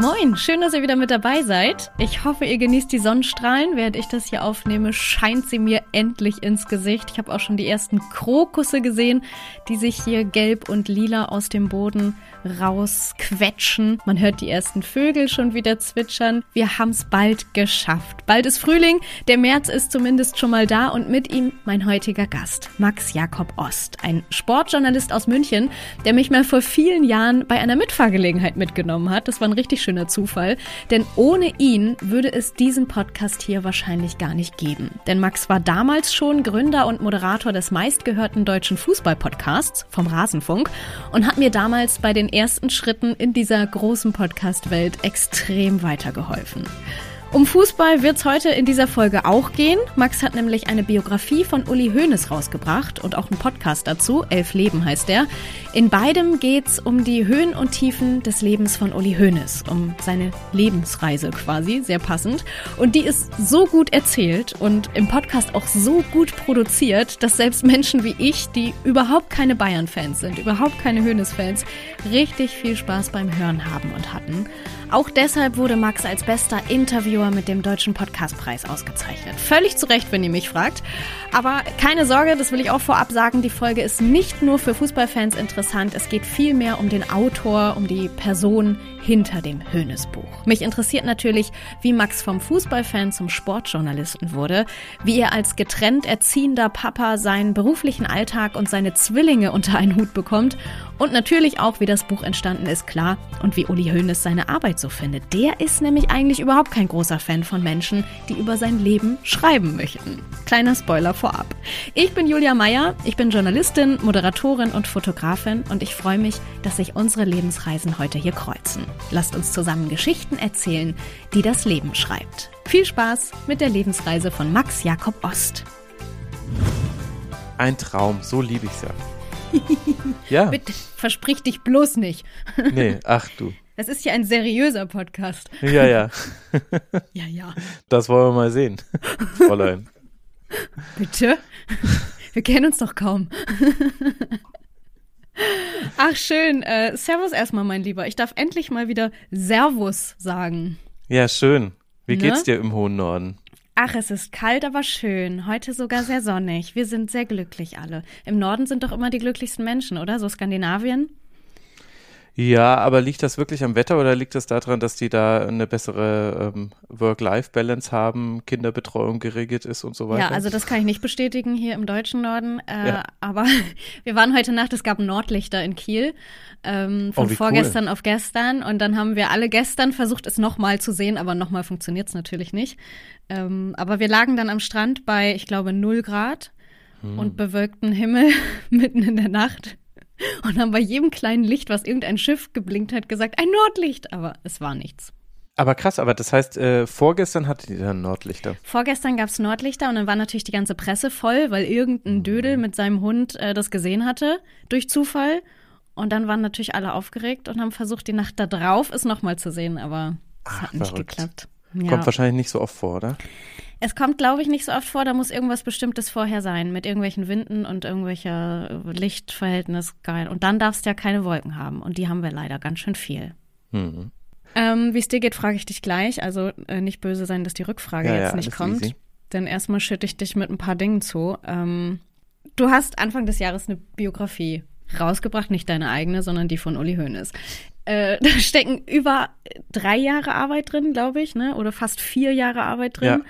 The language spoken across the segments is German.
Moin, schön, dass ihr wieder mit dabei seid. Ich hoffe, ihr genießt die Sonnenstrahlen. Während ich das hier aufnehme, scheint sie mir endlich ins Gesicht. Ich habe auch schon die ersten Krokusse gesehen, die sich hier gelb und lila aus dem Boden rausquetschen. Man hört die ersten Vögel schon wieder zwitschern. Wir haben es bald geschafft. Bald ist Frühling, der März ist zumindest schon mal da und mit ihm mein heutiger Gast, Max Jakob Ost, ein Sportjournalist aus München, der mich mal vor vielen Jahren bei einer Mitfahrgelegenheit mitgenommen hat. Das war ein richtig schöner Zufall, denn ohne ihn würde es diesen Podcast hier wahrscheinlich gar nicht geben. Denn Max war damals schon Gründer und Moderator des meistgehörten deutschen Fußballpodcasts vom Rasenfunk und hat mir damals bei den ersten Schritten in dieser großen Podcast-Welt extrem weitergeholfen. Um Fußball wird es heute in dieser Folge auch gehen. Max hat nämlich eine Biografie von Uli Hoeneß rausgebracht und auch einen Podcast dazu. Elf Leben heißt der. In beidem geht es um die Höhen und Tiefen des Lebens von Uli Hoeneß, um seine Lebensreise quasi, sehr passend. Und die ist so gut erzählt und im Podcast auch so gut produziert, dass selbst Menschen wie ich, die überhaupt keine Bayern-Fans sind, überhaupt keine Hoeneß-Fans, richtig viel Spaß beim Hören haben und hatten. Auch deshalb wurde Max als bester Interviewer mit dem Deutschen Podcastpreis ausgezeichnet. Völlig zu Recht, wenn ihr mich fragt. Aber keine Sorge, das will ich auch vorab sagen, die Folge ist nicht nur für Fußballfans interessant, es geht vielmehr um den Autor, um die Person hinter dem Höhnesbuch. Mich interessiert natürlich, wie Max vom Fußballfan zum Sportjournalisten wurde, wie er als getrennt erziehender Papa seinen beruflichen Alltag und seine Zwillinge unter einen Hut bekommt und natürlich auch, wie das Buch entstanden ist, klar, und wie Uli Hoeneß seine Arbeit so findet. Der ist nämlich eigentlich überhaupt kein großer Fan von Menschen, die über sein Leben schreiben möchten. Kleiner Spoiler vorab. Ich bin Julia Meyer, ich bin Journalistin, Moderatorin und Fotografin und ich freue mich, dass sich unsere Lebensreisen heute hier kreuzen. Lasst uns zusammen Geschichten erzählen, die das Leben schreibt. Viel Spaß mit der Lebensreise von Max Jakob Ost. Ein Traum, so liebe ich es ja. ja. Bitte, versprich dich bloß nicht. nee, ach du. Das ist ja ein seriöser Podcast. Ja, ja. ja, ja. Das wollen wir mal sehen, Fräulein. Bitte? Wir kennen uns doch kaum. Ach, schön. Äh, servus erstmal, mein Lieber. Ich darf endlich mal wieder Servus sagen. Ja, schön. Wie ne? geht's dir im hohen Norden? Ach, es ist kalt, aber schön. Heute sogar sehr sonnig. Wir sind sehr glücklich alle. Im Norden sind doch immer die glücklichsten Menschen, oder? So Skandinavien? Ja, aber liegt das wirklich am Wetter oder liegt das daran, dass die da eine bessere ähm, Work-Life-Balance haben, Kinderbetreuung geregelt ist und so weiter? Ja, also das kann ich nicht bestätigen hier im deutschen Norden. Äh, ja. Aber wir waren heute Nacht, es gab Nordlichter in Kiel. Ähm, von oh, vorgestern cool. auf gestern. Und dann haben wir alle gestern versucht, es nochmal zu sehen, aber nochmal funktioniert es natürlich nicht. Ähm, aber wir lagen dann am Strand bei, ich glaube, 0 Grad hm. und bewölkten Himmel mitten in der Nacht und haben bei jedem kleinen Licht, was irgendein Schiff geblinkt hat, gesagt, ein Nordlicht, aber es war nichts. Aber krass, aber das heißt, äh, vorgestern hattet ihr dann Nordlichter? Vorgestern gab es Nordlichter und dann war natürlich die ganze Presse voll, weil irgendein mhm. Dödel mit seinem Hund äh, das gesehen hatte, durch Zufall. Und dann waren natürlich alle aufgeregt und haben versucht, die Nacht da drauf es nochmal zu sehen, aber es hat nicht verrückt. geklappt. Ja. Kommt wahrscheinlich nicht so oft vor, oder? Es kommt, glaube ich, nicht so oft vor. Da muss irgendwas Bestimmtes vorher sein, mit irgendwelchen Winden und irgendwelcher Lichtverhältnis. Geil. Und dann darfst du ja keine Wolken haben. Und die haben wir leider ganz schön viel. Mhm. Ähm, Wie es dir geht, frage ich dich gleich. Also äh, nicht böse sein, dass die Rückfrage ja, jetzt ja, nicht kommt. Easy. Denn erstmal schütte ich dich mit ein paar Dingen zu. Ähm, du hast Anfang des Jahres eine Biografie rausgebracht, nicht deine eigene, sondern die von Uli Hoeneß. Äh, da stecken über drei Jahre Arbeit drin, glaube ich, ne? Oder fast vier Jahre Arbeit drin. Ja.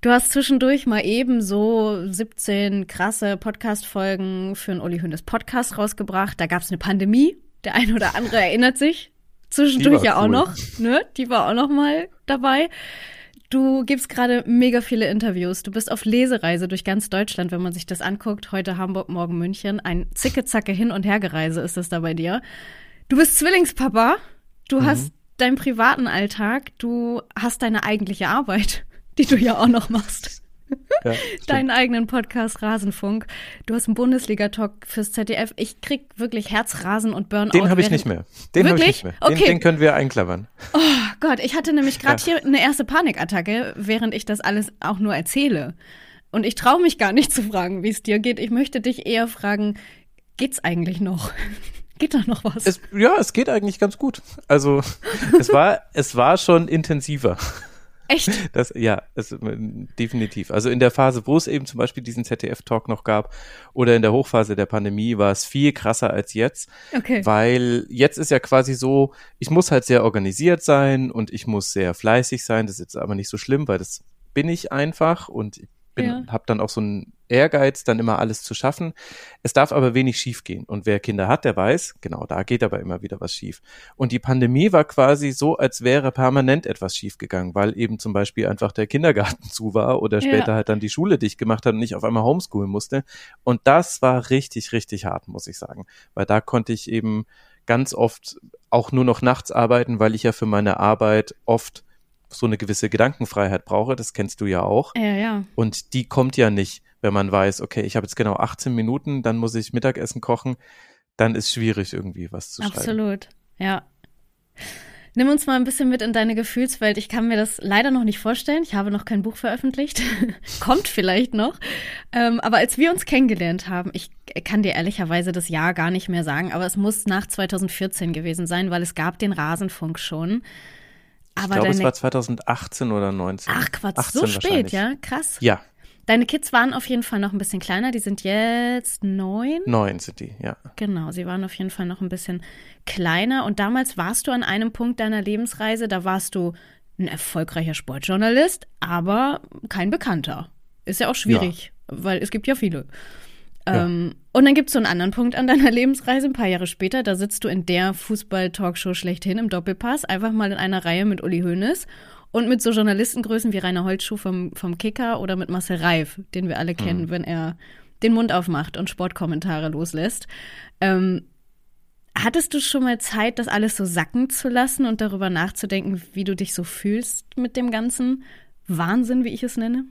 Du hast zwischendurch mal eben so 17 krasse Podcast-Folgen für einen Uli Hoeneß Podcast rausgebracht. Da gab es eine Pandemie. Der eine oder andere erinnert sich. Zwischendurch ja cool. auch noch, ne? Die war auch noch mal dabei. Du gibst gerade mega viele Interviews. Du bist auf Lesereise durch ganz Deutschland, wenn man sich das anguckt. Heute Hamburg, morgen München. Ein zicke-zacke Hin- und Hergereise ist das da bei dir. Du bist Zwillingspapa. Du mhm. hast deinen privaten Alltag. Du hast deine eigentliche Arbeit die du ja auch noch machst. Ja, Deinen eigenen Podcast Rasenfunk. Du hast einen Bundesliga-Talk fürs ZDF. Ich krieg wirklich Herzrasen und Burnout. Den habe ich nicht mehr. Den habe ich nicht mehr. Den, okay. den können wir einklammern. Oh Gott, ich hatte nämlich gerade ja. hier eine erste Panikattacke, während ich das alles auch nur erzähle. Und ich traue mich gar nicht zu fragen, wie es dir geht. Ich möchte dich eher fragen, geht's eigentlich noch? Geht da noch was? Es, ja, es geht eigentlich ganz gut. Also es war, es war schon intensiver. Echt? Das, ja, es, definitiv. Also in der Phase, wo es eben zum Beispiel diesen ZDF-Talk noch gab oder in der Hochphase der Pandemie, war es viel krasser als jetzt. Okay. Weil jetzt ist ja quasi so, ich muss halt sehr organisiert sein und ich muss sehr fleißig sein. Das ist jetzt aber nicht so schlimm, weil das bin ich einfach und ich bin, Ja. habe dann auch so einen Ehrgeiz, dann immer alles zu schaffen. Es darf aber wenig schief gehen. Und wer Kinder hat, der weiß, genau, da geht aber immer wieder was schief. Und die Pandemie war quasi so, als wäre permanent etwas schief gegangen, weil eben zum Beispiel einfach der Kindergarten zu war oder Ja. später halt dann die Schule dicht gemacht hat und ich auf einmal homeschoolen musste. Und das war richtig, richtig hart, muss ich sagen. Weil da konnte ich eben ganz oft auch nur noch nachts arbeiten, weil ich ja für meine Arbeit oft so eine gewisse Gedankenfreiheit brauche. Das kennst du ja auch. Ja, ja. Und die kommt ja nicht, wenn man weiß, okay, ich habe jetzt genau 18 Minuten, dann muss ich Mittagessen kochen. Dann ist schwierig irgendwie was zu schreiben. Absolut. Ja. Nimm uns mal ein bisschen mit in deine Gefühlswelt. Ich kann mir das leider noch nicht vorstellen. Ich habe noch kein Buch veröffentlicht. Kommt vielleicht noch. Ähm, aber als wir uns kennengelernt haben, ich kann dir ehrlicherweise das Jahr gar nicht mehr sagen, aber es muss nach 2014 gewesen sein, weil es gab den Rasenfunk schon. Ich Aber glaube, es war 2018 oder 19. Ach Quatsch, 18 so spät, ja? Krass. Ja, Deine Kids waren auf jeden Fall noch ein bisschen kleiner. Die sind jetzt neun. neun sind die, ja. Genau, sie waren auf jeden Fall noch ein bisschen kleiner. Und damals warst du an einem Punkt deiner Lebensreise, da warst du ein erfolgreicher Sportjournalist, aber kein Bekannter. Ist ja auch schwierig, weil es gibt ja viele. Ja. Ähm, und dann gibt es so einen anderen Punkt an deiner Lebensreise, ein paar Jahre später, da sitzt du in der Fußball-Talkshow schlechthin im Doppelpass, einfach mal in einer Reihe mit Uli Hoeneß und mit so Journalistengrößen wie Rainer Holtschuh vom, vom Kicker oder mit Marcel Reif, den wir alle kennen, wenn er den Mund aufmacht und Sportkommentare loslässt. Ähm, hattest du schon mal Zeit, das alles so sacken zu lassen und darüber nachzudenken, wie du dich so fühlst mit dem ganzen Wahnsinn, wie ich es nenne?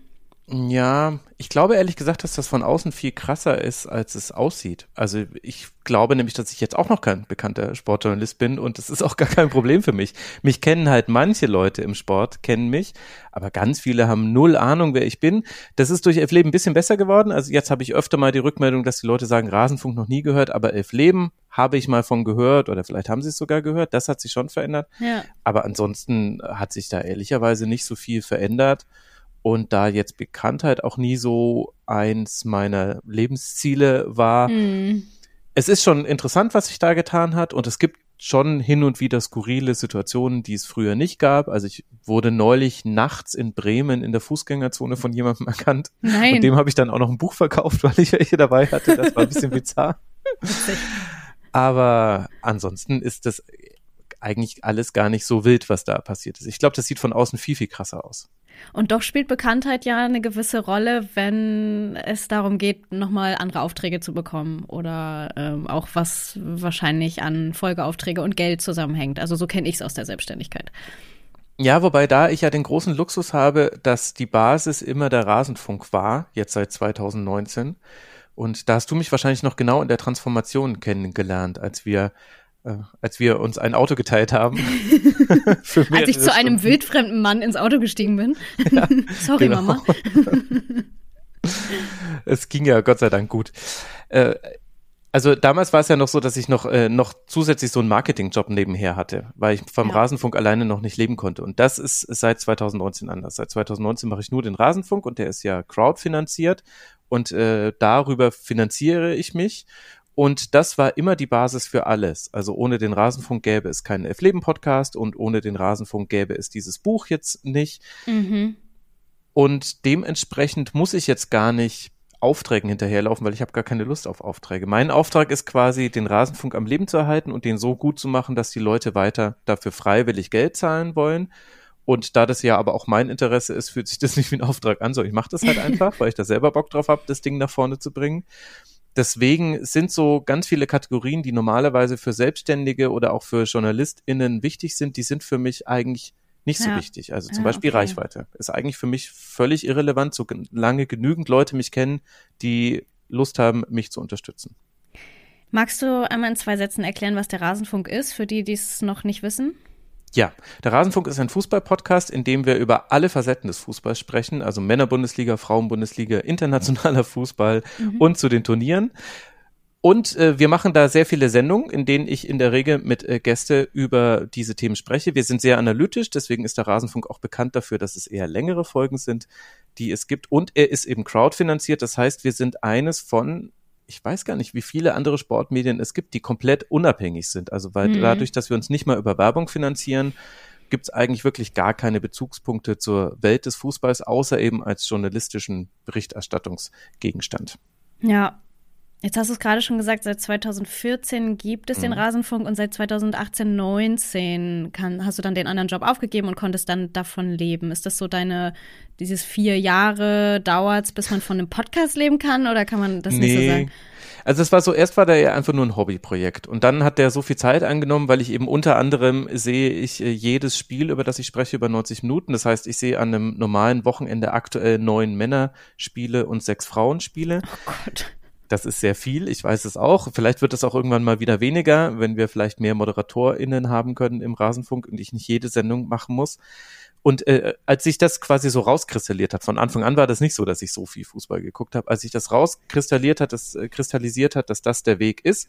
Ja, ich glaube ehrlich gesagt, dass das von außen viel krasser ist, als es aussieht. Also ich glaube nämlich, dass ich jetzt auch noch kein bekannter Sportjournalist bin und das ist auch gar kein Problem für mich. Mich kennen halt manche Leute im Sport, kennen mich, aber ganz viele haben null Ahnung, wer ich bin. Das ist durch Elf Leben ein bisschen besser geworden. Also jetzt habe ich öfter mal die Rückmeldung, dass die Leute sagen, Rasenfunk noch nie gehört, aber Elf Leben habe ich mal von gehört oder vielleicht haben sie es sogar gehört. Das hat sich schon verändert. Ja. Aber ansonsten hat sich da ehrlicherweise nicht so viel verändert. Und da jetzt Bekanntheit auch nie so eins meiner Lebensziele war, Hm. es ist schon interessant, was sich da getan hat. Und es gibt schon hin und wieder skurrile Situationen, die es früher nicht gab. Also ich wurde neulich nachts in Bremen in der Fußgängerzone von jemandem erkannt. Nein. Und dem habe ich dann auch noch ein Buch verkauft, weil ich welche dabei hatte. Das war ein bisschen bizarr. Aber ansonsten ist das eigentlich alles gar nicht so wild, was da passiert ist. Ich glaube, das sieht von außen viel, viel krasser aus. Und doch spielt Bekanntheit ja eine gewisse Rolle, wenn es darum geht, nochmal andere Aufträge zu bekommen oder ähm, auch was wahrscheinlich an Folgeaufträge und Geld zusammenhängt. Also so kenne ich es aus der Selbstständigkeit. Ja, wobei da ich ja den großen Luxus habe, dass die Basis immer der Rasenfunk war, jetzt seit 2019. Und da hast du mich wahrscheinlich noch genau in der Transformation kennengelernt, als wir, äh, als wir uns ein Auto geteilt haben. Für Als ich zu einem wildfremden Mann ins Auto gestiegen bin. Sorry, genau. Mama. es ging ja Gott sei Dank gut. Äh, also damals war es ja noch so, dass ich noch, äh, noch zusätzlich so einen Marketingjob nebenher hatte, weil ich vom Ja. Rasenfunk alleine noch nicht leben konnte. Und das ist seit 2019 anders. Seit 2019 mache ich nur den Rasenfunk und der ist ja crowdfinanziert und äh, darüber finanziere ich mich. Und das war immer die Basis für alles. Also ohne den Rasenfunk gäbe es keinen F-Leben-Podcast und ohne den Rasenfunk gäbe es dieses Buch jetzt nicht. Mhm. Und dementsprechend muss ich jetzt gar nicht Aufträgen hinterherlaufen, weil ich habe gar keine Lust auf Aufträge. Mein Auftrag ist quasi, den Rasenfunk am Leben zu erhalten und den so gut zu machen, dass die Leute weiter dafür freiwillig Geld zahlen wollen. Und da das ja aber auch mein Interesse ist, fühlt sich das nicht wie ein Auftrag an, so ich mache das halt einfach, weil ich da selber Bock drauf habe, das Ding nach vorne zu bringen. Deswegen sind so ganz viele Kategorien, die normalerweise für Selbstständige oder auch für JournalistInnen wichtig sind, die sind für mich eigentlich nicht so Ja. wichtig. Also zum Ja, Beispiel okay. Reichweite ist eigentlich für mich völlig irrelevant, solange genügend Leute mich kennen, die Lust haben, mich zu unterstützen. Magst du einmal in zwei Sätzen erklären, was der Rasenfunk ist, für die, die es noch nicht wissen? Ja, der Rasenfunk ist ein Fußball-Podcast, in dem wir über alle Facetten des Fußballs sprechen, also Männerbundesliga, Frauenbundesliga, internationaler Fußball und zu den Turnieren. Und äh, wir machen da sehr viele Sendungen, in denen ich in der Regel mit äh, Gäste über diese Themen spreche. Wir sind sehr analytisch, deswegen ist der Rasenfunk auch bekannt dafür, dass es eher längere Folgen sind, die es gibt. Und er ist eben crowdfinanziert. Das heißt, wir sind eines von ich weiß gar nicht, wie viele andere Sportmedien es gibt, die komplett unabhängig sind. Also weil mhm. dadurch, dass wir uns nicht mal über Werbung finanzieren, gibt es eigentlich wirklich gar keine Bezugspunkte zur Welt des Fußballs, außer eben als journalistischen Berichterstattungsgegenstand. Ja, Jetzt hast du es gerade schon gesagt, seit 2014 gibt es mhm. den Rasenfunk und seit 2018, 19 kann, hast du dann den anderen Job aufgegeben und konntest dann davon leben. Ist das so deine, dieses vier Jahre dauert bis man von einem Podcast leben kann oder kann man das nee. nicht so sagen? Also es war so, erst war der ja einfach nur ein Hobbyprojekt und dann hat der so viel Zeit angenommen, weil ich eben unter anderem sehe ich äh, jedes Spiel, über das ich spreche, über 90 Minuten. Das heißt, ich sehe an einem normalen Wochenende aktuell neun Männerspiele und sechs Frauenspiele. Oh Gott. Das ist sehr viel, ich weiß es auch. Vielleicht wird es auch irgendwann mal wieder weniger, wenn wir vielleicht mehr ModeratorInnen haben können im Rasenfunk und ich nicht jede Sendung machen muss. Und äh, als sich das quasi so rauskristalliert hat, von Anfang an war das nicht so, dass ich so viel Fußball geguckt habe. Als sich das rauskristalliert hat, das äh, kristallisiert hat, dass das der Weg ist,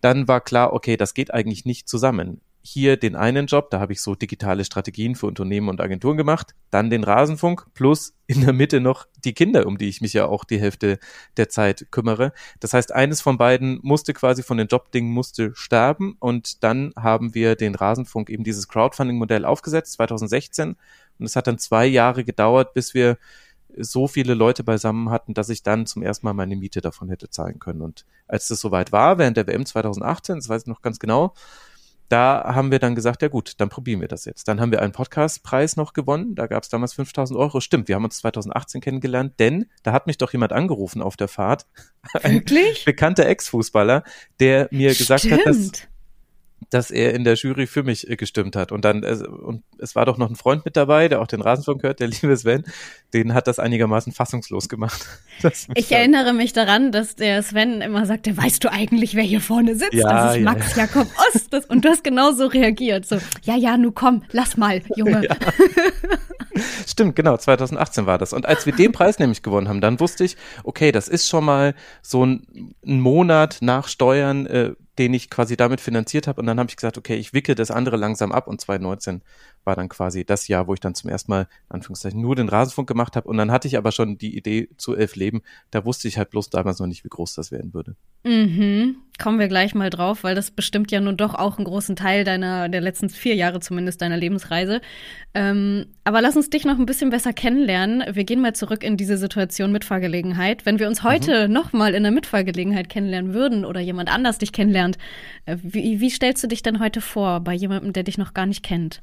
dann war klar, okay, das geht eigentlich nicht zusammen hier den einen Job, da habe ich so digitale Strategien für Unternehmen und Agenturen gemacht, dann den Rasenfunk plus in der Mitte noch die Kinder, um die ich mich ja auch die Hälfte der Zeit kümmere. Das heißt, eines von beiden musste quasi von den Jobdingen musste sterben und dann haben wir den Rasenfunk eben dieses Crowdfunding-Modell aufgesetzt 2016 und es hat dann zwei Jahre gedauert, bis wir so viele Leute beisammen hatten, dass ich dann zum ersten Mal meine Miete davon hätte zahlen können. Und als das soweit war, während der WM 2018, das weiß ich noch ganz genau, da haben wir dann gesagt, ja gut, dann probieren wir das jetzt. Dann haben wir einen Podcastpreis noch gewonnen. Da gab es damals 5000 Euro. Stimmt, wir haben uns 2018 kennengelernt, denn da hat mich doch jemand angerufen auf der Fahrt. Wirklich? Ein bekannter Ex-Fußballer, der mir gesagt Stimmt. hat, dass dass er in der Jury für mich äh, gestimmt hat. Und dann, äh, und es war doch noch ein Freund mit dabei, der auch den Rasenfunk hört, der liebe Sven, den hat das einigermaßen fassungslos gemacht. Ich erinnere mich daran, dass der Sven immer sagte, weißt du eigentlich, wer hier vorne sitzt? Ja, das ist Max ja. Jakob Ost. Das, und du hast genauso reagiert. So, ja, ja, nu komm, lass mal, Junge. Ja. Stimmt, genau, 2018 war das. Und als wir den Preis nämlich gewonnen haben, dann wusste ich, okay, das ist schon mal so ein, ein Monat nach Steuern, äh, den ich quasi damit finanziert habe. Und dann habe ich gesagt, okay, ich wickel das andere langsam ab. Und 2019 war dann quasi das Jahr, wo ich dann zum ersten Mal, Anführungszeichen, nur den Rasenfunk gemacht habe. Und dann hatte ich aber schon die Idee zu elf Leben. Da wusste ich halt bloß damals noch nicht, wie groß das werden würde. Mhm. Kommen wir gleich mal drauf, weil das bestimmt ja nun doch auch einen großen Teil deiner, der letzten vier Jahre zumindest deiner Lebensreise. Ähm, aber lass uns dich noch ein bisschen besser kennenlernen. Wir gehen mal zurück in diese Situation Mitfahrgelegenheit. Wenn wir uns heute mhm. noch mal in der Mitfahrgelegenheit kennenlernen würden oder jemand anders dich kennenlernt, äh, wie, wie stellst du dich denn heute vor bei jemandem, der dich noch gar nicht kennt?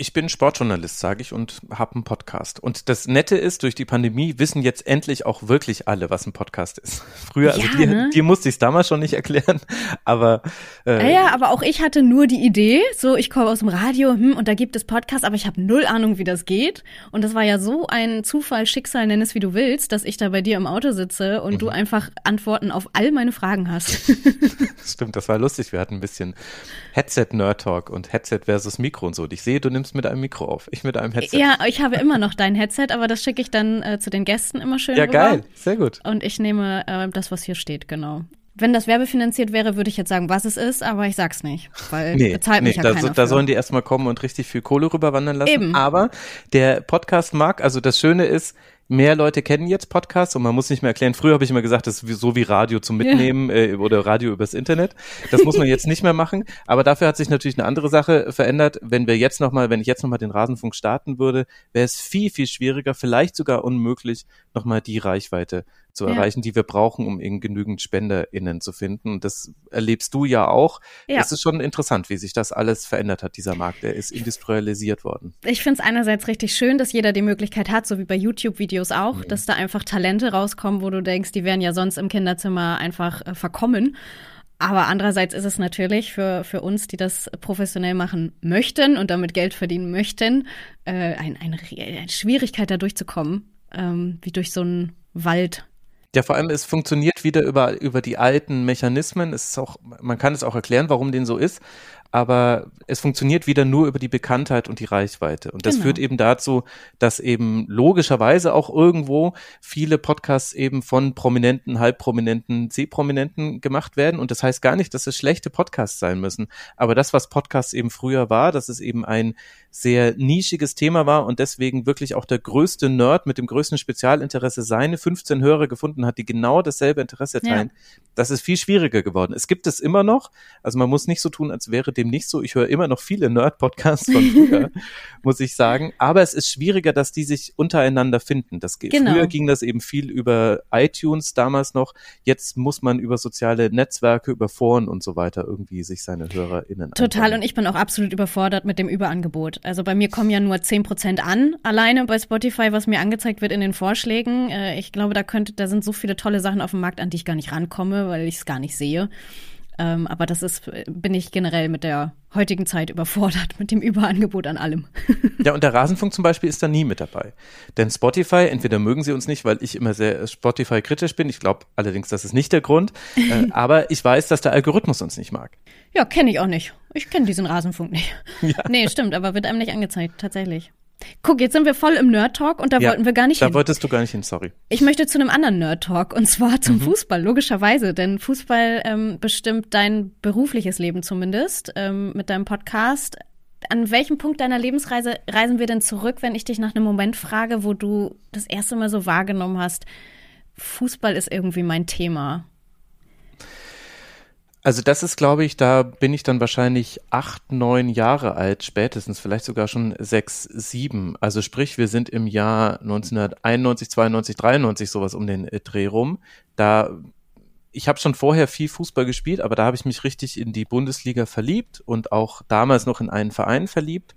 Ich bin Sportjournalist, sage ich, und habe einen Podcast. Und das Nette ist, durch die Pandemie wissen jetzt endlich auch wirklich alle, was ein Podcast ist. Früher, also ja, also dir, ne? dir musste ich es damals schon nicht erklären, aber äh, ja, aber auch ich hatte nur die Idee, so ich komme aus dem Radio, hm, und da gibt es Podcasts, aber ich habe null Ahnung, wie das geht. Und das war ja so ein Zufall, Schicksal, nenn es wie du willst, dass ich da bei dir im Auto sitze und mhm. du einfach Antworten auf all meine Fragen hast. Stimmt, das war lustig. Wir hatten ein bisschen Headset-Nerd-Talk und Headset versus Mikro und so. Und ich sehe, du nimmst nimmst mit einem Mikro auf, ich mit einem Headset. Ja, ich habe immer noch dein Headset, aber das schicke ich dann äh, zu den Gästen immer schön Ja, rüber. geil, sehr gut. Und ich nehme äh, das, was hier steht, genau. Wenn das werbefinanziert wäre, würde ich jetzt sagen, was es ist, aber ich sag's nicht, weil nee, bezahlt nee, mich ja da, keiner da sollen die erstmal kommen und richtig viel Kohle rüberwandern lassen. Eben. Aber der Podcast mag, also das Schöne ist, mehr Leute kennen jetzt Podcasts und man muss nicht mehr erklären. Früher habe ich immer gesagt, das ist so wie Radio zum Mitnehmen äh, oder Radio übers Internet. Das muss man jetzt nicht mehr machen. Aber dafür hat sich natürlich eine andere Sache verändert. Wenn wir jetzt nochmal, wenn ich jetzt nochmal den Rasenfunk starten würde, wäre es viel, viel schwieriger, vielleicht sogar unmöglich, nochmal die Reichweite zu ja. erreichen, die wir brauchen, um eben genügend SpenderInnen zu finden. Und das erlebst du ja auch. Ja. Es ist schon interessant, wie sich das alles verändert hat, dieser Markt. Der ist industrialisiert worden. Ich finde es einerseits richtig schön, dass jeder die Möglichkeit hat, so wie bei YouTube-Videos auch, mhm. dass da einfach Talente rauskommen, wo du denkst, die wären ja sonst im Kinderzimmer einfach äh, verkommen. Aber andererseits ist es natürlich für, für uns, die das professionell machen möchten und damit Geld verdienen möchten, äh, ein, eine, eine Schwierigkeit da durchzukommen, ähm, wie durch so einen Wald ja, vor allem, es funktioniert wieder über, über die alten Mechanismen. Es ist auch, man kann es auch erklären, warum den so ist. Aber es funktioniert wieder nur über die Bekanntheit und die Reichweite. Und das Genau. führt eben dazu, dass eben logischerweise auch irgendwo viele Podcasts eben von Prominenten, Halbprominenten, C-Prominenten gemacht werden. Und das heißt gar nicht, dass es schlechte Podcasts sein müssen. Aber das, was Podcasts eben früher war, dass es eben ein sehr nischiges Thema war und deswegen wirklich auch der größte Nerd mit dem größten Spezialinteresse seine 15 Hörer gefunden hat, die genau dasselbe Interesse Ja. teilen. Das ist viel schwieriger geworden. Es gibt es immer noch. Also man muss nicht so tun, als wäre dem nicht so. Ich höre immer noch viele Nerd-Podcasts von früher, muss ich sagen. Aber es ist schwieriger, dass die sich untereinander finden. Das geht. Genau. Früher ging das eben viel über iTunes damals noch. Jetzt muss man über soziale Netzwerke, über Foren und so weiter irgendwie sich seine HörerInnen Total, einsammeln. und ich bin auch absolut überfordert mit dem Überangebot. Also bei mir kommen ja nur 10% an, alleine bei Spotify, was mir angezeigt wird in den Vorschlägen. Äh, Ich glaube, da könnte, da sind so viele tolle Sachen auf dem Markt, an die ich gar nicht rankomme, weil ich es gar nicht sehe. Ähm, aber das ist, bin ich generell mit der heutigen Zeit überfordert, mit dem Überangebot an allem. Ja, und der Rasenfunk zum Beispiel ist da nie mit dabei. Denn Spotify, entweder mögen sie uns nicht, weil ich immer sehr Spotify-kritisch bin. Ich glaube allerdings, das ist nicht der Grund. äh, aber ich weiß, dass der Algorithmus uns nicht mag. Ja, kenne ich auch nicht. Ich kenne diesen Rasenfunk nicht. Nee, stimmt, aber wird einem nicht angezeigt, tatsächlich. Guck, jetzt sind wir voll im Nerd-Talk und da Ja, wollten wir gar nicht Da hin. wolltest du gar nicht hin, sorry. Ich möchte zu einem anderen Nerd-Talk und zwar zum Fußball, logischerweise, denn Fußball ähm, bestimmt dein berufliches Leben zumindest ähm, mit deinem Podcast. An welchem Punkt deiner Lebensreise reisen wir denn zurück, wenn ich dich nach einem Moment frage, wo du das erste Mal so wahrgenommen hast, Fußball ist irgendwie mein Thema? Also das ist, glaube ich, da bin ich dann wahrscheinlich acht, neun Jahre alt, spätestens, vielleicht sogar schon sechs, sieben. Also sprich, wir sind im Jahr 1991, 92, 93, sowas um den äh, Dreh rum. Da ich habe schon vorher viel Fußball gespielt, aber da habe ich mich richtig in die Bundesliga verliebt und auch damals noch in einen Verein verliebt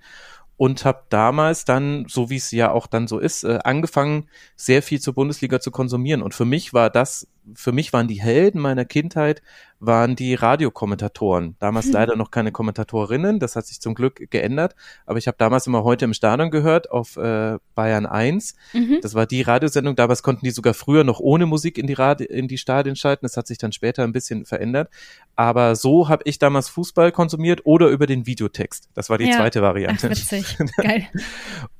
und habe damals dann, so wie es ja auch dann so ist, äh, angefangen, sehr viel zur Bundesliga zu konsumieren. Und für mich war das, für mich waren die Helden meiner Kindheit, waren die Radiokommentatoren. Damals Hm. leider noch keine Kommentatorinnen, das hat sich zum Glück geändert. Aber ich habe damals immer heute im Stadion gehört auf äh, Bayern 1. Mhm. Das war die Radiosendung. Damals konnten die sogar früher noch ohne Musik in die, Radi in die Stadien schalten. Das hat sich dann später ein bisschen verändert. Aber so habe ich damals Fußball konsumiert oder über den Videotext. Das war die Ja. zweite Ach, Variante. witzig. Geil.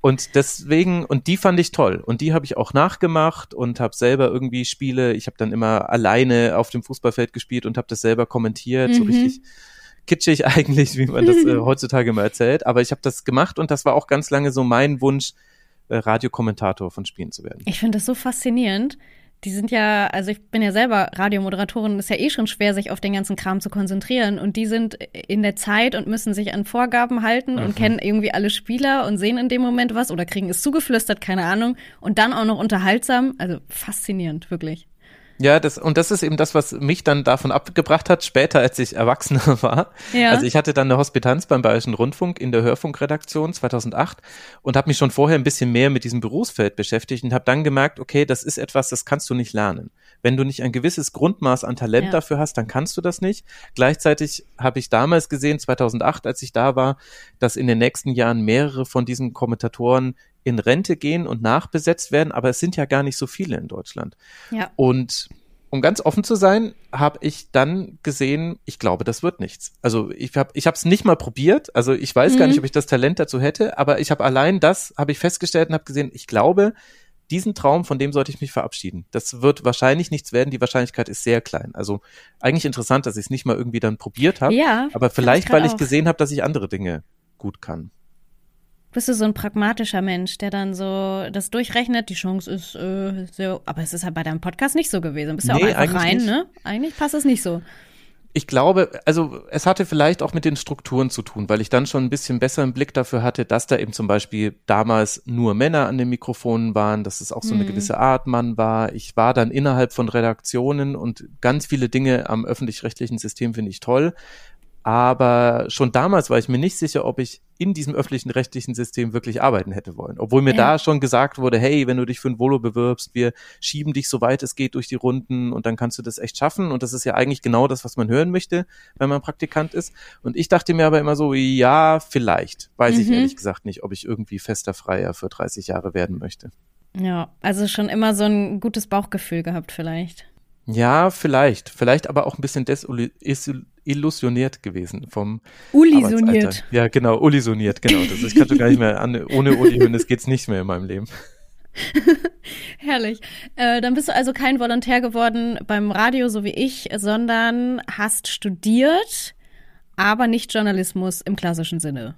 Und deswegen, und die fand ich toll. Und die habe ich auch nachgemacht und habe selber irgendwie Spiele, ich habe dann immer alleine auf dem Fußballfeld gespielt und habe das selber kommentiert, so Mhm. richtig kitschig eigentlich, wie man das äh, heutzutage immer erzählt. Aber ich habe das gemacht und das war auch ganz lange so mein Wunsch, äh, Radiokommentator von Spielen zu werden. Ich finde das so faszinierend. Die sind ja, also ich bin ja selber Radiomoderatorin, ist ja eh schon schwer, sich auf den ganzen Kram zu konzentrieren. Und die sind in der Zeit und müssen sich an Vorgaben halten und kennen irgendwie alle Spieler und sehen in dem Moment was oder kriegen es zugeflüstert, keine Ahnung. Und dann auch noch unterhaltsam. Also faszinierend, wirklich. Ja, das, und das ist eben das, was mich dann davon abgebracht hat, später, als ich Erwachsener war. Ja. Also ich hatte dann eine Hospitanz beim Bayerischen Rundfunk in der Hörfunkredaktion 2008 und habe mich schon vorher ein bisschen mehr mit diesem Berufsfeld beschäftigt und habe dann gemerkt, okay, das ist etwas, das kannst du nicht lernen. Wenn du nicht ein gewisses Grundmaß an Talent Ja. dafür hast, dann kannst du das nicht. Gleichzeitig habe ich damals gesehen, 2008, als ich da war, dass in den nächsten Jahren mehrere von diesen Kommentatoren in Rente gehen und nachbesetzt werden, aber es sind ja gar nicht so viele in Deutschland. Ja. Und um ganz offen zu sein, habe ich dann gesehen, ich glaube, das wird nichts. Also ich habe ich es nicht mal probiert. Also ich weiß gar Mhm. nicht, ob ich das Talent dazu hätte, aber ich habe allein das habe ich festgestellt und habe gesehen, ich glaube, diesen Traum, von dem sollte ich mich verabschieden. Das wird wahrscheinlich nichts werden. Die Wahrscheinlichkeit ist sehr klein. Also eigentlich interessant, dass ich es nicht mal irgendwie dann probiert habe. Ja, aber vielleicht, ich weil ich auch. gesehen habe, dass ich andere Dinge gut kann. Bist du so ein pragmatischer Mensch, der dann so das durchrechnet? Die Chance ist äh, so, aber es ist halt bei deinem Podcast nicht so gewesen. Bist ja Nee, auch einfach eigentlich rein, nicht. ne? Eigentlich passt es nicht so. Ich glaube, also es hatte vielleicht auch mit den Strukturen zu tun, weil ich dann schon ein bisschen besser im Blick dafür hatte, dass da eben zum Beispiel damals nur Männer an den Mikrofonen waren, dass es auch so eine Mhm. gewisse Art Mann war. Ich war dann innerhalb von Redaktionen und ganz viele Dinge am öffentlich-rechtlichen System finde ich toll. Aber schon damals war ich mir nicht sicher, ob ich in diesem öffentlichen rechtlichen System wirklich arbeiten hätte wollen. Obwohl mir Ja. da schon gesagt wurde, hey, wenn du dich für ein Volo bewirbst, wir schieben dich so weit es geht durch die Runden und dann kannst du das echt schaffen. Und das ist ja eigentlich genau das, was man hören möchte, wenn man Praktikant ist. Und ich dachte mir aber immer so, ja, vielleicht. Weiß ich Mhm. ehrlich gesagt nicht, ob ich irgendwie fester Freier für 30 Jahre werden möchte. Ja, also schon immer so ein gutes Bauchgefühl gehabt vielleicht. Ja, vielleicht. Vielleicht aber auch ein bisschen desil- isil- illusioniert gewesen vom Ulisoniert. Ja, genau, ulisoniert, genau. Das, ich kann schon gar nicht mehr an, ohne Uli Hoeneß geht's nicht mehr in meinem Leben. Herrlich. Äh, dann bist du also kein Volontär geworden beim Radio, so wie ich, sondern hast studiert, aber nicht Journalismus im klassischen Sinne.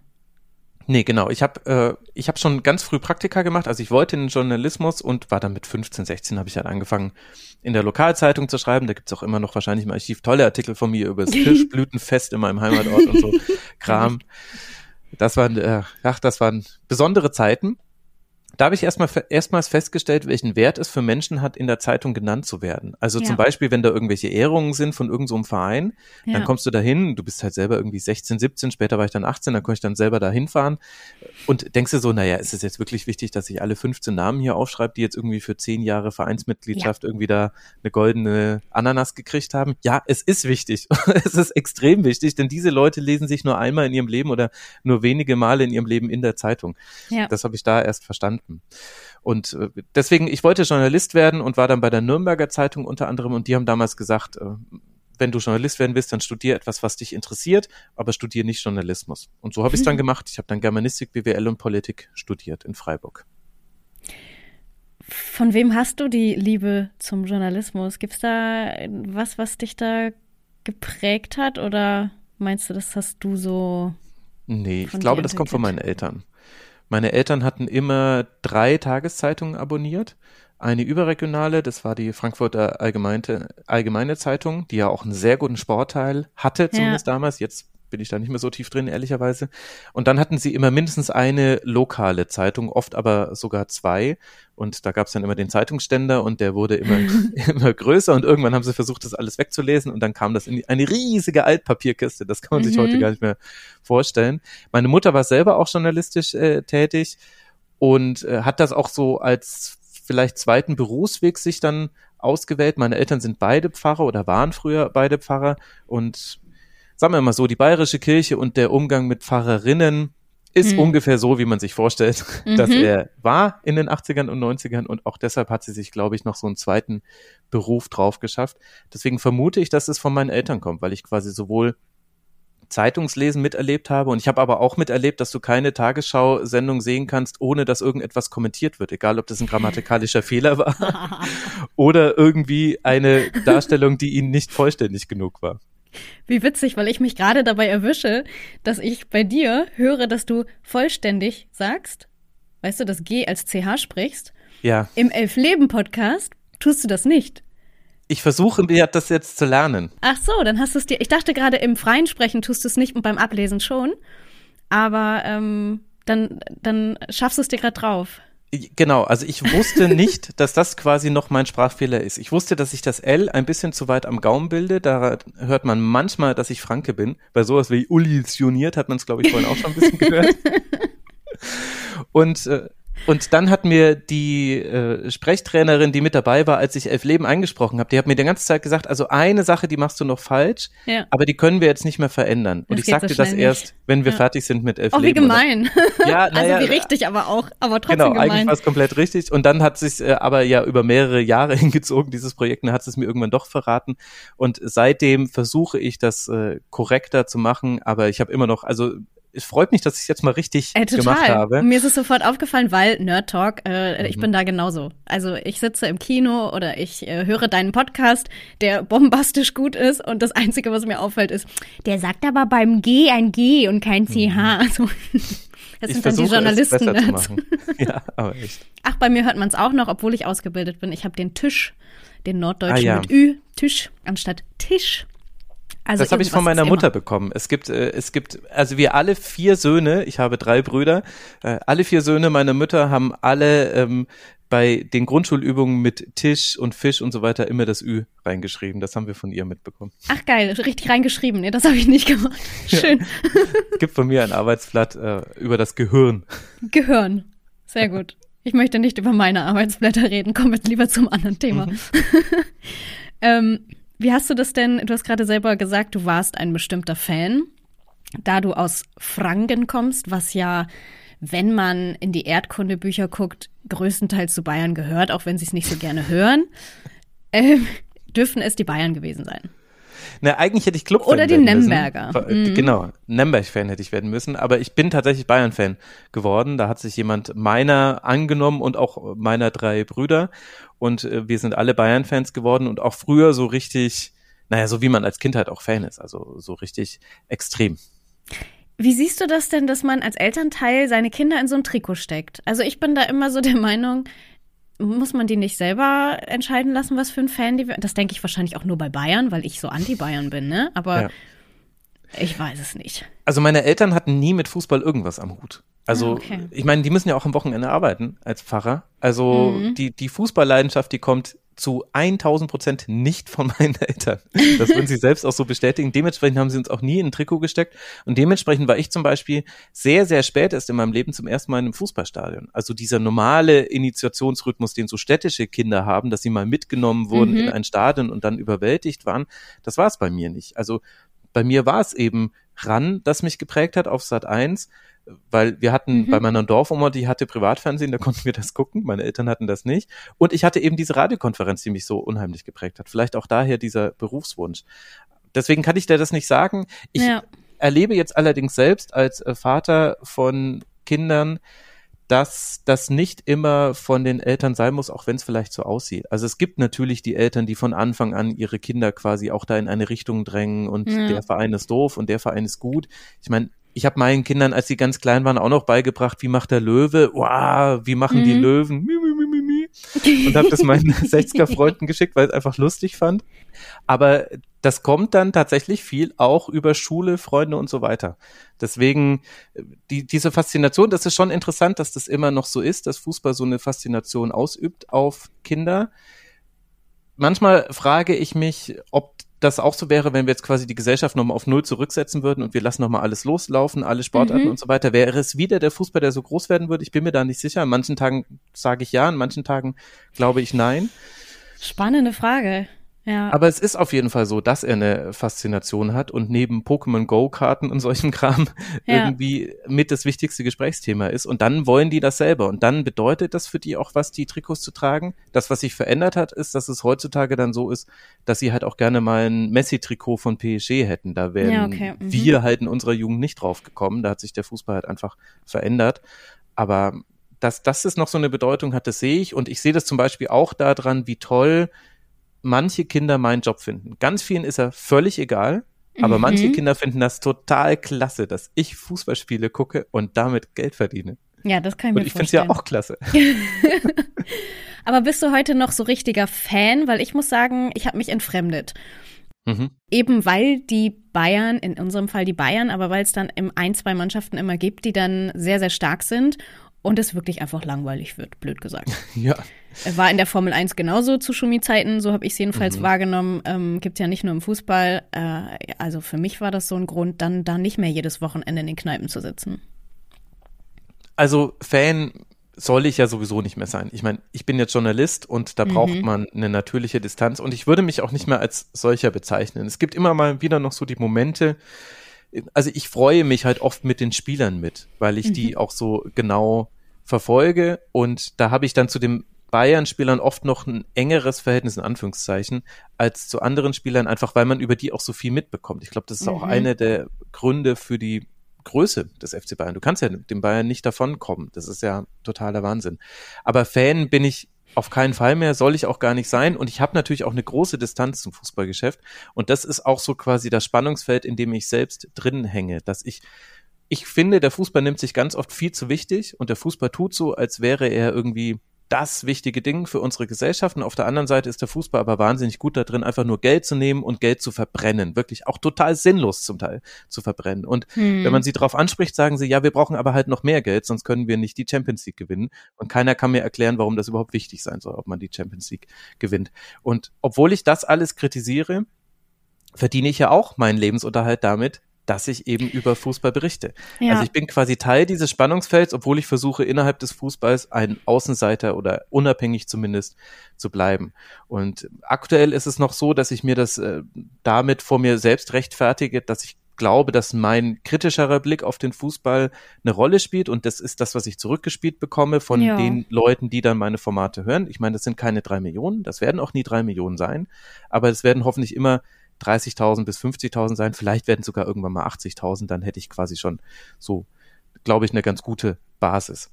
Nee, genau. Ich habe äh, ich hab schon ganz früh Praktika gemacht. Also ich wollte in den Journalismus und war dann mit 15, 16 habe ich halt angefangen, in der Lokalzeitung zu schreiben. Da gibt's auch immer noch wahrscheinlich im Archiv tolle Artikel von mir über das Kirschblütenfest in meinem Heimatort und so Kram. Das waren, äh, ach, das waren besondere Zeiten da habe ich erstmal erstmals festgestellt, welchen Wert es für Menschen hat, in der Zeitung genannt zu werden. Also ja. zum Beispiel, wenn da irgendwelche Ehrungen sind von irgendeinem so Verein, ja. dann kommst du dahin, du bist halt selber irgendwie 16, 17, später war ich dann 18, dann konnte ich dann selber da hinfahren und denkst du so, naja, ist es jetzt wirklich wichtig, dass ich alle 15 Namen hier aufschreibe, die jetzt irgendwie für 10 Jahre Vereinsmitgliedschaft ja. irgendwie da eine goldene Ananas gekriegt haben? Ja, es ist wichtig. es ist extrem wichtig, denn diese Leute lesen sich nur einmal in ihrem Leben oder nur wenige Male in ihrem Leben in der Zeitung. Das habe ich da erst verstanden finden. Und äh, deswegen, ich wollte Journalist werden und war dann bei der Nürnberger Zeitung unter anderem und die haben damals gesagt, äh, wenn du Journalist werden willst, dann studier etwas, was dich interessiert, aber studier nicht Journalismus. Und so habe ich es dann mhm. gemacht. Ich habe dann Germanistik, BWL und Politik studiert in Freiburg. Von wem hast du die Liebe zum Journalismus? Gibt es da was, was dich da geprägt hat oder meinst du, das hast du so? Nee, ich glaube, das kommt von meinen Eltern. Meine Eltern hatten immer drei Tageszeitungen abonniert. Eine überregionale, das war die Frankfurter Allgemeine, Allgemeine Zeitung, die ja auch einen sehr guten Sportteil hatte, zumindest ja. damals. Jetzt bin ich da nicht mehr so tief drin, ehrlicherweise. Und dann hatten sie immer mindestens eine lokale Zeitung, oft aber sogar zwei. Und da gab es dann immer den Zeitungsständer und der wurde immer, immer größer und irgendwann haben sie versucht, das alles wegzulesen und dann kam das in eine riesige Altpapierkiste. Das kann man mhm. sich heute gar nicht mehr vorstellen. Meine Mutter war selber auch journalistisch äh, tätig und äh, hat das auch so als vielleicht zweiten Berufsweg sich dann ausgewählt. Meine Eltern sind beide Pfarrer oder waren früher beide Pfarrer und sagen wir mal so, die bayerische Kirche und der Umgang mit Pfarrerinnen ist mhm. ungefähr so, wie man sich vorstellt, mhm. dass er war in den 80ern und 90ern und auch deshalb hat sie sich, glaube ich, noch so einen zweiten Beruf drauf geschafft. Deswegen vermute ich, dass es von meinen Eltern kommt, weil ich quasi sowohl Zeitungslesen miterlebt habe und ich habe aber auch miterlebt, dass du keine Tagesschau-Sendung sehen kannst, ohne dass irgendetwas kommentiert wird, egal ob das ein grammatikalischer Fehler war oder irgendwie eine Darstellung, die ihnen nicht vollständig genug war. Wie witzig, weil ich mich gerade dabei erwische, dass ich bei dir höre, dass du vollständig sagst, weißt du, das G als CH sprichst. Ja. Im Elf-Leben-Podcast tust du das nicht. Ich versuche mir das jetzt zu lernen. Ach so, dann hast du es dir. Ich dachte gerade im freien Sprechen tust du es nicht und beim Ablesen schon. Aber ähm, dann, dann schaffst du es dir gerade drauf. Genau, also ich wusste nicht, dass das quasi noch mein Sprachfehler ist. Ich wusste, dass ich das L ein bisschen zu weit am Gaumen bilde. Da hört man manchmal, dass ich Franke bin. Bei sowas wie ullisioniert hat man es, glaube ich, vorhin auch schon ein bisschen gehört. Und äh, und dann hat mir die äh, Sprechtrainerin, die mit dabei war, als ich Elf Leben eingesprochen habe, die hat mir die ganze Zeit gesagt, also eine Sache, die machst du noch falsch, ja. aber die können wir jetzt nicht mehr verändern. Und das ich sagte so das nicht. erst, wenn wir ja. fertig sind mit Elf oh, Leben. Oh, wie gemein. Oder? Ja, naja, also wie richtig, aber auch, aber trotzdem genau, gemein. eigentlich war es komplett richtig. Und dann hat sich äh, aber ja über mehrere Jahre hingezogen, dieses Projekt, und dann hat es mir irgendwann doch verraten. Und seitdem versuche ich das äh, korrekter zu machen, aber ich habe immer noch, also es freut mich, dass ich es jetzt mal richtig äh, gemacht habe. Mir ist es sofort aufgefallen, weil Nerd Talk, äh, mhm. ich bin da genauso. Also ich sitze im Kino oder ich äh, höre deinen Podcast, der bombastisch gut ist und das Einzige, was mir auffällt, ist, der sagt aber beim G ein G und kein CH. Mhm. Also, das ich sind dann die Journalisten. Es zu machen. ja, aber echt. Ach, bei mir hört man es auch noch, obwohl ich ausgebildet bin. Ich habe den Tisch, den Norddeutschen ah, ja. mit Ü, Tisch anstatt Tisch. Also das habe ich von meiner Mutter bekommen. Es gibt, äh, es gibt, also wir alle vier Söhne, ich habe drei Brüder, äh, alle vier Söhne meiner Mütter haben alle ähm, bei den Grundschulübungen mit Tisch und Fisch und so weiter immer das Ü reingeschrieben. Das haben wir von ihr mitbekommen. Ach geil, richtig reingeschrieben. Nee, das habe ich nicht gemacht. Schön. Ja. Gibt von mir ein Arbeitsblatt äh, über das Gehirn. Gehirn. Sehr gut. Ich möchte nicht über meine Arbeitsblätter reden. Kommen wir lieber zum anderen Thema. Mhm. ähm, wie hast du das denn, du hast gerade selber gesagt, du warst ein bestimmter Fan, da du aus Franken kommst, was ja, wenn man in die Erdkundebücher guckt, größtenteils zu Bayern gehört, auch wenn sie es nicht so gerne hören, äh, dürfen es die Bayern gewesen sein. Na, eigentlich hätte ich Club Oder die Nemberger. Mhm. Genau, Nemberg-Fan hätte ich werden müssen, aber ich bin tatsächlich Bayern-Fan geworden. Da hat sich jemand meiner angenommen und auch meiner drei Brüder und äh, wir sind alle Bayern-Fans geworden und auch früher so richtig, naja, so wie man als Kind halt auch Fan ist, also so richtig extrem. Wie siehst du das denn, dass man als Elternteil seine Kinder in so ein Trikot steckt? Also ich bin da immer so der Meinung, muss man die nicht selber entscheiden lassen, was für ein Fan die Das denke ich wahrscheinlich auch nur bei Bayern, weil ich so anti-Bayern bin, ne? Aber ja. ich weiß es nicht. Also meine Eltern hatten nie mit Fußball irgendwas am Hut. Also, ah, okay. ich meine, die müssen ja auch am Wochenende arbeiten als Pfarrer. Also, mhm. die, die Fußballleidenschaft, die kommt zu 1000 Prozent nicht von meinen Eltern. Das würden sie selbst auch so bestätigen. Dementsprechend haben sie uns auch nie in ein Trikot gesteckt. Und dementsprechend war ich zum Beispiel sehr, sehr spät erst in meinem Leben zum ersten Mal in einem Fußballstadion. Also dieser normale Initiationsrhythmus, den so städtische Kinder haben, dass sie mal mitgenommen wurden mhm. in ein Stadion und dann überwältigt waren, das war es bei mir nicht. Also bei mir war es eben ran, das mich geprägt hat auf Sat 1 weil wir hatten mhm. bei meiner Dorfoma, die hatte Privatfernsehen, da konnten wir das gucken, meine Eltern hatten das nicht. Und ich hatte eben diese Radiokonferenz, die mich so unheimlich geprägt hat. Vielleicht auch daher dieser Berufswunsch. Deswegen kann ich dir das nicht sagen. Ich ja. erlebe jetzt allerdings selbst als äh, Vater von Kindern, dass das nicht immer von den Eltern sein muss, auch wenn es vielleicht so aussieht. Also es gibt natürlich die Eltern, die von Anfang an ihre Kinder quasi auch da in eine Richtung drängen und ja. der Verein ist doof und der Verein ist gut. Ich meine, ich habe meinen Kindern, als sie ganz klein waren, auch noch beigebracht, wie macht der Löwe? Wow, wie machen mhm. die Löwen? Mi, mi, mi, mi, mi. Und habe das meinen 60er-Freunden geschickt, weil ich es einfach lustig fand. Aber das kommt dann tatsächlich viel auch über Schule, Freunde und so weiter. Deswegen die, diese Faszination, das ist schon interessant, dass das immer noch so ist, dass Fußball so eine Faszination ausübt auf Kinder. Manchmal frage ich mich, ob das auch so wäre, wenn wir jetzt quasi die Gesellschaft nochmal auf Null zurücksetzen würden und wir lassen nochmal alles loslaufen, alle Sportarten mhm. und so weiter, wäre es wieder der Fußball, der so groß werden würde? Ich bin mir da nicht sicher. An manchen Tagen sage ich ja, an manchen Tagen glaube ich nein. Spannende Frage. Ja. Aber es ist auf jeden Fall so, dass er eine Faszination hat und neben Pokémon Go-Karten und solchem Kram ja. irgendwie mit das wichtigste Gesprächsthema ist. Und dann wollen die das selber. Und dann bedeutet das für die auch was, die Trikots zu tragen. Das, was sich verändert hat, ist, dass es heutzutage dann so ist, dass sie halt auch gerne mal ein Messi-Trikot von PSG hätten. Da wären ja, okay. mhm. wir halt in unserer Jugend nicht drauf gekommen. Da hat sich der Fußball halt einfach verändert. Aber dass das ist noch so eine Bedeutung hat, das sehe ich. Und ich sehe das zum Beispiel auch daran, wie toll manche Kinder meinen Job finden. Ganz vielen ist er völlig egal, aber mhm. manche Kinder finden das total klasse, dass ich Fußballspiele gucke und damit Geld verdiene. Ja, das kann ich mir und ich finde es ja auch klasse. aber bist du heute noch so richtiger Fan? Weil ich muss sagen, ich habe mich entfremdet. Mhm. Eben weil die Bayern, in unserem Fall die Bayern, aber weil es dann im ein, zwei Mannschaften immer gibt, die dann sehr, sehr stark sind und es wirklich einfach langweilig wird, blöd gesagt. ja. War in der Formel 1 genauso zu Schumi-Zeiten, so habe ich es jedenfalls mhm. wahrgenommen. Ähm, Gibt ja nicht nur im Fußball. Äh, also für mich war das so ein Grund, dann da nicht mehr jedes Wochenende in den Kneipen zu sitzen. Also Fan soll ich ja sowieso nicht mehr sein. Ich meine, ich bin jetzt Journalist und da braucht mhm. man eine natürliche Distanz und ich würde mich auch nicht mehr als solcher bezeichnen. Es gibt immer mal wieder noch so die Momente, also ich freue mich halt oft mit den Spielern mit, weil ich mhm. die auch so genau verfolge und da habe ich dann zu den Bayern-Spielern oft noch ein engeres Verhältnis in Anführungszeichen als zu anderen Spielern, einfach weil man über die auch so viel mitbekommt. Ich glaube, das ist mhm. auch einer der Gründe für die Größe des FC Bayern. Du kannst ja dem Bayern nicht davonkommen. Das ist ja totaler Wahnsinn. Aber Fan bin ich auf keinen Fall mehr, soll ich auch gar nicht sein. Und ich habe natürlich auch eine große Distanz zum Fußballgeschäft. Und das ist auch so quasi das Spannungsfeld, in dem ich selbst drin hänge, dass ich ich finde, der Fußball nimmt sich ganz oft viel zu wichtig und der Fußball tut so, als wäre er irgendwie das wichtige Ding für unsere Gesellschaft. Und auf der anderen Seite ist der Fußball aber wahnsinnig gut da drin, einfach nur Geld zu nehmen und Geld zu verbrennen. Wirklich auch total sinnlos zum Teil zu verbrennen. Und hm. wenn man sie darauf anspricht, sagen sie, ja, wir brauchen aber halt noch mehr Geld, sonst können wir nicht die Champions League gewinnen. Und keiner kann mir erklären, warum das überhaupt wichtig sein soll, ob man die Champions League gewinnt. Und obwohl ich das alles kritisiere, verdiene ich ja auch meinen Lebensunterhalt damit, dass ich eben über Fußball berichte. Ja. Also ich bin quasi Teil dieses Spannungsfelds, obwohl ich versuche, innerhalb des Fußballs ein Außenseiter oder unabhängig zumindest zu bleiben. Und aktuell ist es noch so, dass ich mir das äh, damit vor mir selbst rechtfertige, dass ich glaube, dass mein kritischerer Blick auf den Fußball eine Rolle spielt und das ist das, was ich zurückgespielt bekomme von ja. den Leuten, die dann meine Formate hören. Ich meine, das sind keine drei Millionen, das werden auch nie drei Millionen sein, aber es werden hoffentlich immer 30.000 bis 50.000 sein. Vielleicht werden sogar irgendwann mal 80.000. Dann hätte ich quasi schon so, glaube ich, eine ganz gute Basis.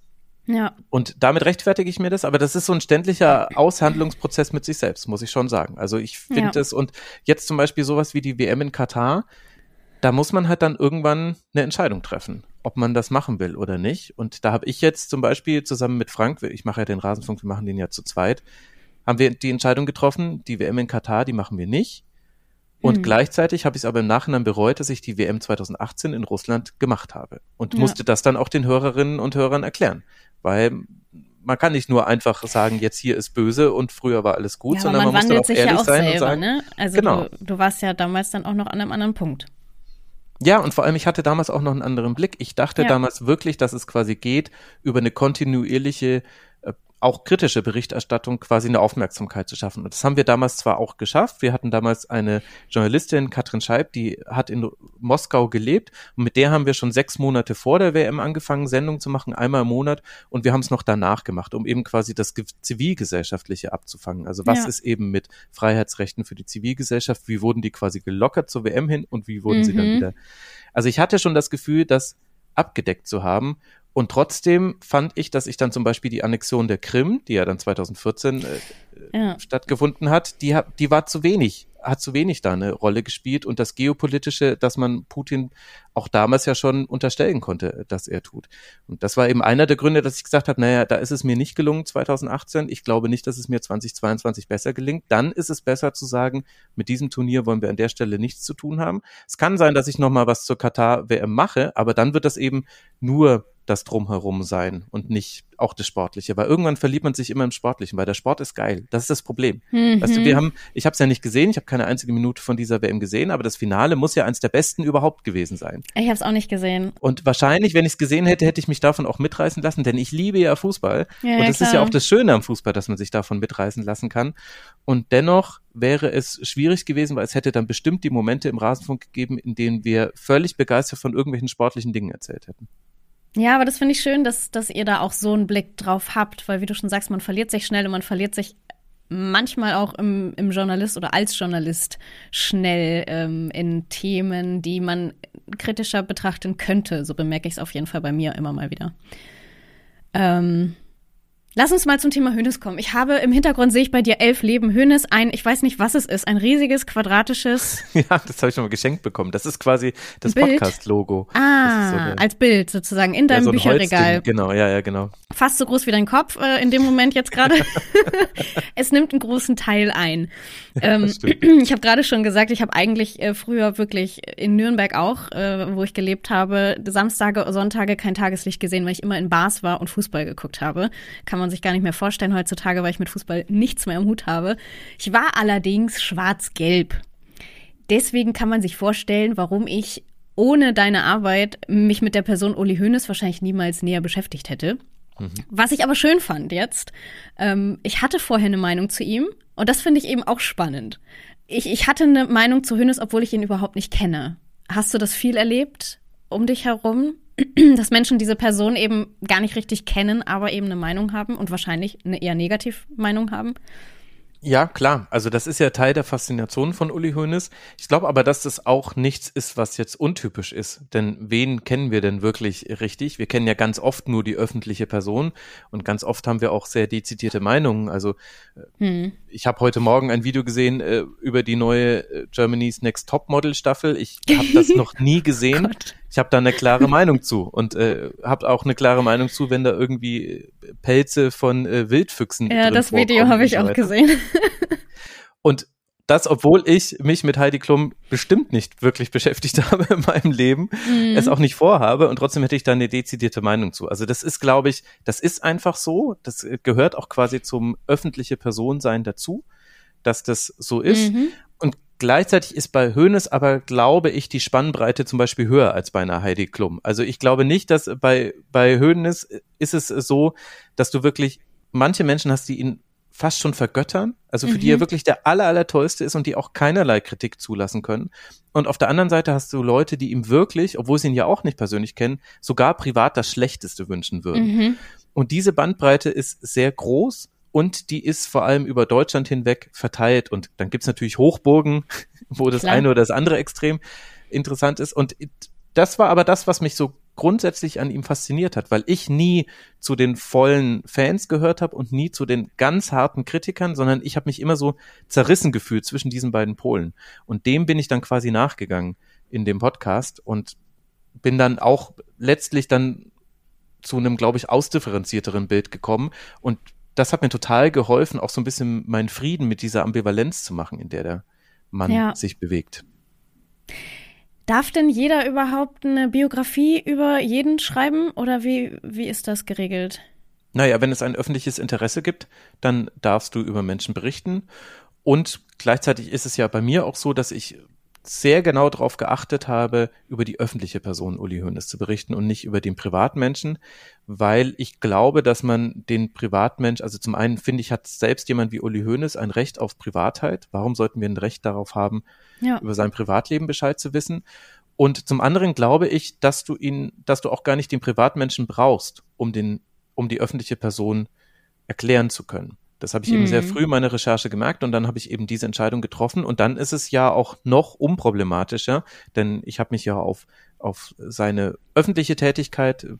Ja. Und damit rechtfertige ich mir das, aber das ist so ein ständiger Aushandlungsprozess mit sich selbst, muss ich schon sagen. Also ich finde Ja. es und jetzt zum Beispiel sowas wie die WM in Katar, da muss man halt dann irgendwann eine Entscheidung treffen, ob man das machen will oder nicht. Und da habe ich jetzt zum Beispiel zusammen mit Frank, ich mache ja den Rasenfunk, wir machen den ja zu zweit, haben wir die Entscheidung getroffen, die WM in Katar, die machen wir nicht. Und Mhm. gleichzeitig habe ich es aber im Nachhinein bereut, dass ich die WM 2018 in Russland gemacht habe. Und Ja. musste das dann auch den Hörerinnen und Hörern erklären. Weil man kann nicht nur einfach sagen, jetzt hier ist böse und früher war alles gut, ja, sondern man man, muss dann auch sich ehrlich ja auch sein selber, und sagen, ne? Also Genau. du, du warst ja damals dann auch noch an einem anderen Punkt. Ja, und vor allem, ich hatte damals auch noch einen anderen Blick. Ich dachte Ja. damals wirklich, dass es quasi geht, über eine kontinuierliche, äh, auch kritische Berichterstattung quasi eine Aufmerksamkeit zu schaffen. Und das haben wir damals zwar auch geschafft. Wir hatten damals eine Journalistin, Katrin Scheib, die hat in Moskau gelebt. Und mit der haben wir schon sechs Monate vor der WM angefangen, Sendungen zu machen, einmal im Monat. Und wir haben es noch danach gemacht, um eben quasi das Ge- Zivilgesellschaftliche abzufangen. Also was Ja. ist eben mit Freiheitsrechten für die Zivilgesellschaft? Wie wurden die quasi gelockert zur WM hin und wie wurden sie dann Mhm. wieder also ich hatte schon das Gefühl, das abgedeckt zu haben. Und trotzdem fand ich, dass ich dann zum Beispiel die Annexion der Krim, die ja dann 2014 äh, Ja. stattgefunden hat, die, die war zu wenig, hat zu wenig da eine Rolle gespielt. Und das Geopolitische, dass man Putin auch damals ja schon unterstellen konnte, dass er tut. Und das war eben einer der Gründe, dass ich gesagt habe, naja, da ist es mir nicht gelungen 2018. Ich glaube nicht, dass es mir 2022 besser gelingt. Dann ist es besser zu sagen, mit diesem Turnier wollen wir an der Stelle nichts zu tun haben. Es kann sein, dass ich noch mal was zur Katar-WM mache, aber dann wird das eben nur das Drumherum sein und nicht auch das Sportliche. Weil irgendwann verliebt man sich immer im Sportlichen, weil der Sport ist geil. Das ist das Problem. Mhm. Weißt du, wir haben, ich habe es ja nicht gesehen, ich habe keine einzige Minute von dieser WM gesehen, aber das Finale muss ja eins der besten überhaupt gewesen sein. Ich habe es auch nicht gesehen. Und wahrscheinlich, wenn ich es gesehen hätte, hätte ich mich davon auch mitreißen lassen, denn ich liebe ja Fußball. Ja, und ja, das ist ja auch das Schöne am Fußball, dass man sich davon mitreißen lassen kann. Und dennoch wäre es schwierig gewesen, weil es hätte dann bestimmt die Momente im Rasenfunk gegeben, in denen wir völlig begeistert von irgendwelchen sportlichen Dingen erzählt hätten. Ja, aber das finde ich schön, dass, dass ihr da auch so einen Blick drauf habt, weil wie du schon sagst, man verliert sich schnell und man verliert sich manchmal auch im, im Journalist oder als Journalist schnell ähm, in Themen, die man kritischer betrachten könnte. So bemerke ich es auf jeden Fall bei mir immer mal wieder. Ähm, lass uns mal zum Thema Hönes kommen. Ich habe im Hintergrund sehe ich bei dir elf Leben Hönes ein, ich weiß nicht, was es ist, ein riesiges quadratisches ja, das habe ich schon mal geschenkt bekommen. Das ist quasi das? Podcast-Logo. Das ist Ah, so eine- als Bild sozusagen in ja, deinem so ein Bücherregal. Genau, ja, ja, genau. fast so groß wie dein Kopf äh, in dem Moment jetzt gerade. es nimmt einen großen Teil ein. Ähm, stimmt. ich habe gerade schon gesagt, ich habe eigentlich äh, früher wirklich in Nürnberg auch, äh, wo ich gelebt habe, Samstage, Sonntage kein Tageslicht gesehen, weil ich immer in Bars war und Fußball geguckt habe. Kann man sich gar nicht mehr vorstellen heutzutage, weil ich mit Fußball nichts mehr im Hut habe. Ich war allerdings schwarz-gelb. Deswegen kann man sich vorstellen, warum ich ohne deine Arbeit mich mit der Person Uli Hoeneß wahrscheinlich niemals näher beschäftigt hätte. Was ich aber schön fand jetzt, ähm, ich hatte vorher eine Meinung zu ihm und das finde ich eben auch spannend. Ich, ich hatte eine Meinung zu Hoeneß, obwohl ich ihn überhaupt nicht kenne. Hast du das viel erlebt um dich herum? Dass Menschen diese Person eben gar nicht richtig kennen, aber eben eine Meinung haben und wahrscheinlich eine eher negativ Meinung haben? Ja, klar. Also das ist ja Teil der Faszination von Uli Hoeneß. Ich glaube aber, dass das auch nichts ist, was jetzt untypisch ist. Denn wen kennen wir denn wirklich richtig? Wir kennen ja ganz oft nur die öffentliche Person und ganz oft haben wir auch sehr dezidierte Meinungen. Also Hm. ich habe heute Morgen ein Video gesehen äh, über die neue äh, Germany's Next Top Model Staffel. Ich habe das noch nie gesehen. Ich habe da eine klare Meinung zu und äh, habe auch eine klare Meinung zu, wenn da irgendwie Pelze von äh, Wildfüchsen Ja, das Video habe ich auch gesehen. Und das, obwohl ich mich mit Heidi Klum bestimmt nicht wirklich beschäftigt habe in meinem Leben, Mhm. es auch nicht vorhabe und trotzdem hätte ich da eine dezidierte Meinung zu. Also das ist, glaube ich, das ist einfach so. Das äh, gehört auch quasi zum öffentliche Personensein dazu, dass das so ist. Mhm. Gleichzeitig ist bei Hoeneß aber, glaube ich, die Spannbreite zum Beispiel höher als bei einer Heidi Klum. Also ich glaube nicht, dass bei, bei Hoeneß ist es so, dass du wirklich manche Menschen hast, die ihn fast schon vergöttern, also für die Mhm. er wirklich der aller, aller tollste ist und die auch keinerlei Kritik zulassen können. Und auf der anderen Seite hast du Leute, die ihm wirklich, obwohl sie ihn ja auch nicht persönlich kennen, sogar privat das Schlechteste wünschen würden. Mhm. Und diese Bandbreite ist sehr groß und die ist vor allem über Deutschland hinweg verteilt. Und dann gibt's natürlich Hochburgen, wo das Klar. eine oder das andere extrem interessant ist. Und das war aber das, was mich so grundsätzlich an ihm fasziniert hat, weil ich nie zu den vollen Fans gehört habe und nie zu den ganz harten Kritikern, sondern ich habe mich immer so zerrissen gefühlt zwischen diesen beiden Polen. Und dem bin ich dann quasi nachgegangen in dem Podcast und bin dann auch letztlich dann zu einem, glaube ich, ausdifferenzierteren Bild gekommen. Und das hat mir total geholfen, auch so ein bisschen meinen Frieden mit dieser Ambivalenz zu machen, in der der Mann Ja. sich bewegt. Darf denn jeder überhaupt eine Biografie über jeden schreiben oder wie, wie ist das geregelt? Naja, wenn es ein öffentliches Interesse gibt, dann darfst du über Menschen berichten. Und gleichzeitig ist es ja bei mir auch so, dass ich sehr genau darauf geachtet habe, über die öffentliche Person Uli Hoeneß zu berichten und nicht über den Privatmenschen, weil ich glaube, dass man den Privatmensch, also zum einen finde ich, hat selbst jemand wie Uli Hoeneß ein Recht auf Privatheit. Warum sollten wir ein Recht darauf haben, Ja. über sein Privatleben Bescheid zu wissen? Und zum anderen glaube ich, dass du ihn, dass du auch gar nicht den Privatmenschen brauchst, um den, um die öffentliche Person erklären zu können. Das habe ich eben Mhm. sehr früh in meiner Recherche gemerkt und dann habe ich eben diese Entscheidung getroffen und dann ist es ja auch noch unproblematischer, denn ich habe mich ja auf, auf seine öffentliche Tätigkeit äh,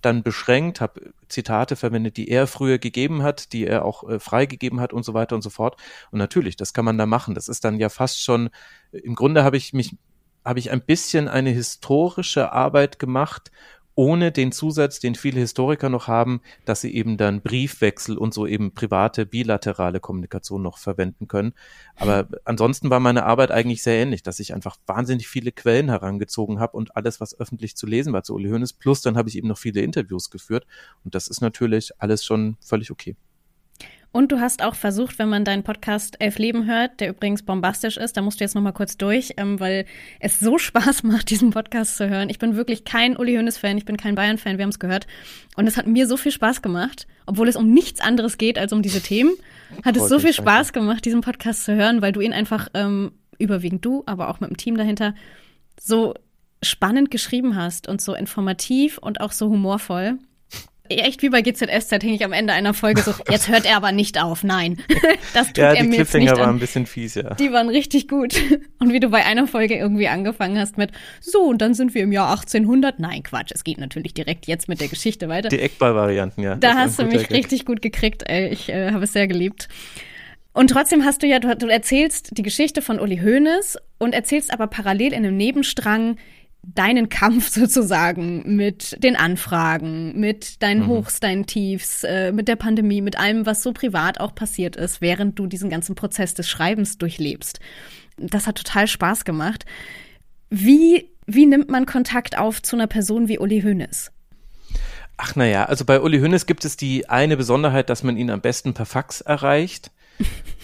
dann beschränkt, habe Zitate verwendet, die er früher gegeben hat, die er auch äh, freigegeben hat und so weiter und so fort. Und natürlich, das kann man da machen. Das ist dann ja fast schon, im Grunde habe ich mich, habe ich ein bisschen eine historische Arbeit gemacht, ohne den Zusatz, den viele Historiker noch haben, dass sie eben dann Briefwechsel und so eben private, bilaterale Kommunikation noch verwenden können. Aber ansonsten war meine Arbeit eigentlich sehr ähnlich, dass ich einfach wahnsinnig viele Quellen herangezogen habe und alles, was öffentlich zu lesen war zu Uli Hoeneß. Plus dann habe ich eben noch viele Interviews geführt und das ist natürlich alles schon völlig okay. Und du hast auch versucht, wenn man deinen Podcast Elf Leben hört, der übrigens bombastisch ist, da musst du jetzt noch mal kurz durch, ähm, weil es so Spaß macht, diesen Podcast zu hören. Ich bin wirklich kein Uli Hoeneß-Fan, ich bin kein Bayern-Fan, wir haben es gehört. Und es hat mir so viel Spaß gemacht, obwohl es um nichts anderes geht als um diese Themen, hat es so viel. Spaß gemacht, diesen Podcast zu hören, weil du ihn einfach, ähm, überwiegend du, aber auch mit dem Team dahinter, so spannend geschrieben hast und so informativ und auch so humorvoll. Echt wie bei GZSZ hänge ich am Ende einer Folge so, jetzt hört er aber nicht auf, nein. Das tut Ja, er die mir jetzt nicht Cliffhanger waren an. ein bisschen fies, ja. Die waren richtig gut. Und wie du bei einer Folge irgendwie angefangen hast mit, so, und dann sind wir im Jahr 1800. Nein, Quatsch, es geht natürlich direkt jetzt mit der Geschichte weiter. Die Eckball-Varianten, ja. Da hast du mich Gag. richtig gut gekriegt, ey. Ich äh, habe es sehr geliebt. Und trotzdem hast du ja, du, du erzählst die Geschichte von Uli Hoeneß und erzählst aber parallel in einem Nebenstrang deinen Kampf sozusagen mit den Anfragen, mit deinen Hochs, deinen Tiefs, äh, mit der Pandemie, mit allem, was so privat auch passiert ist, während du diesen ganzen Prozess des Schreibens durchlebst. Das hat total Spaß gemacht. Wie, wie nimmt man Kontakt auf zu einer Person wie Uli Hoeneß? Ach naja, also bei Uli Hoeneß gibt es die eine Besonderheit, dass man ihn am besten per Fax erreicht.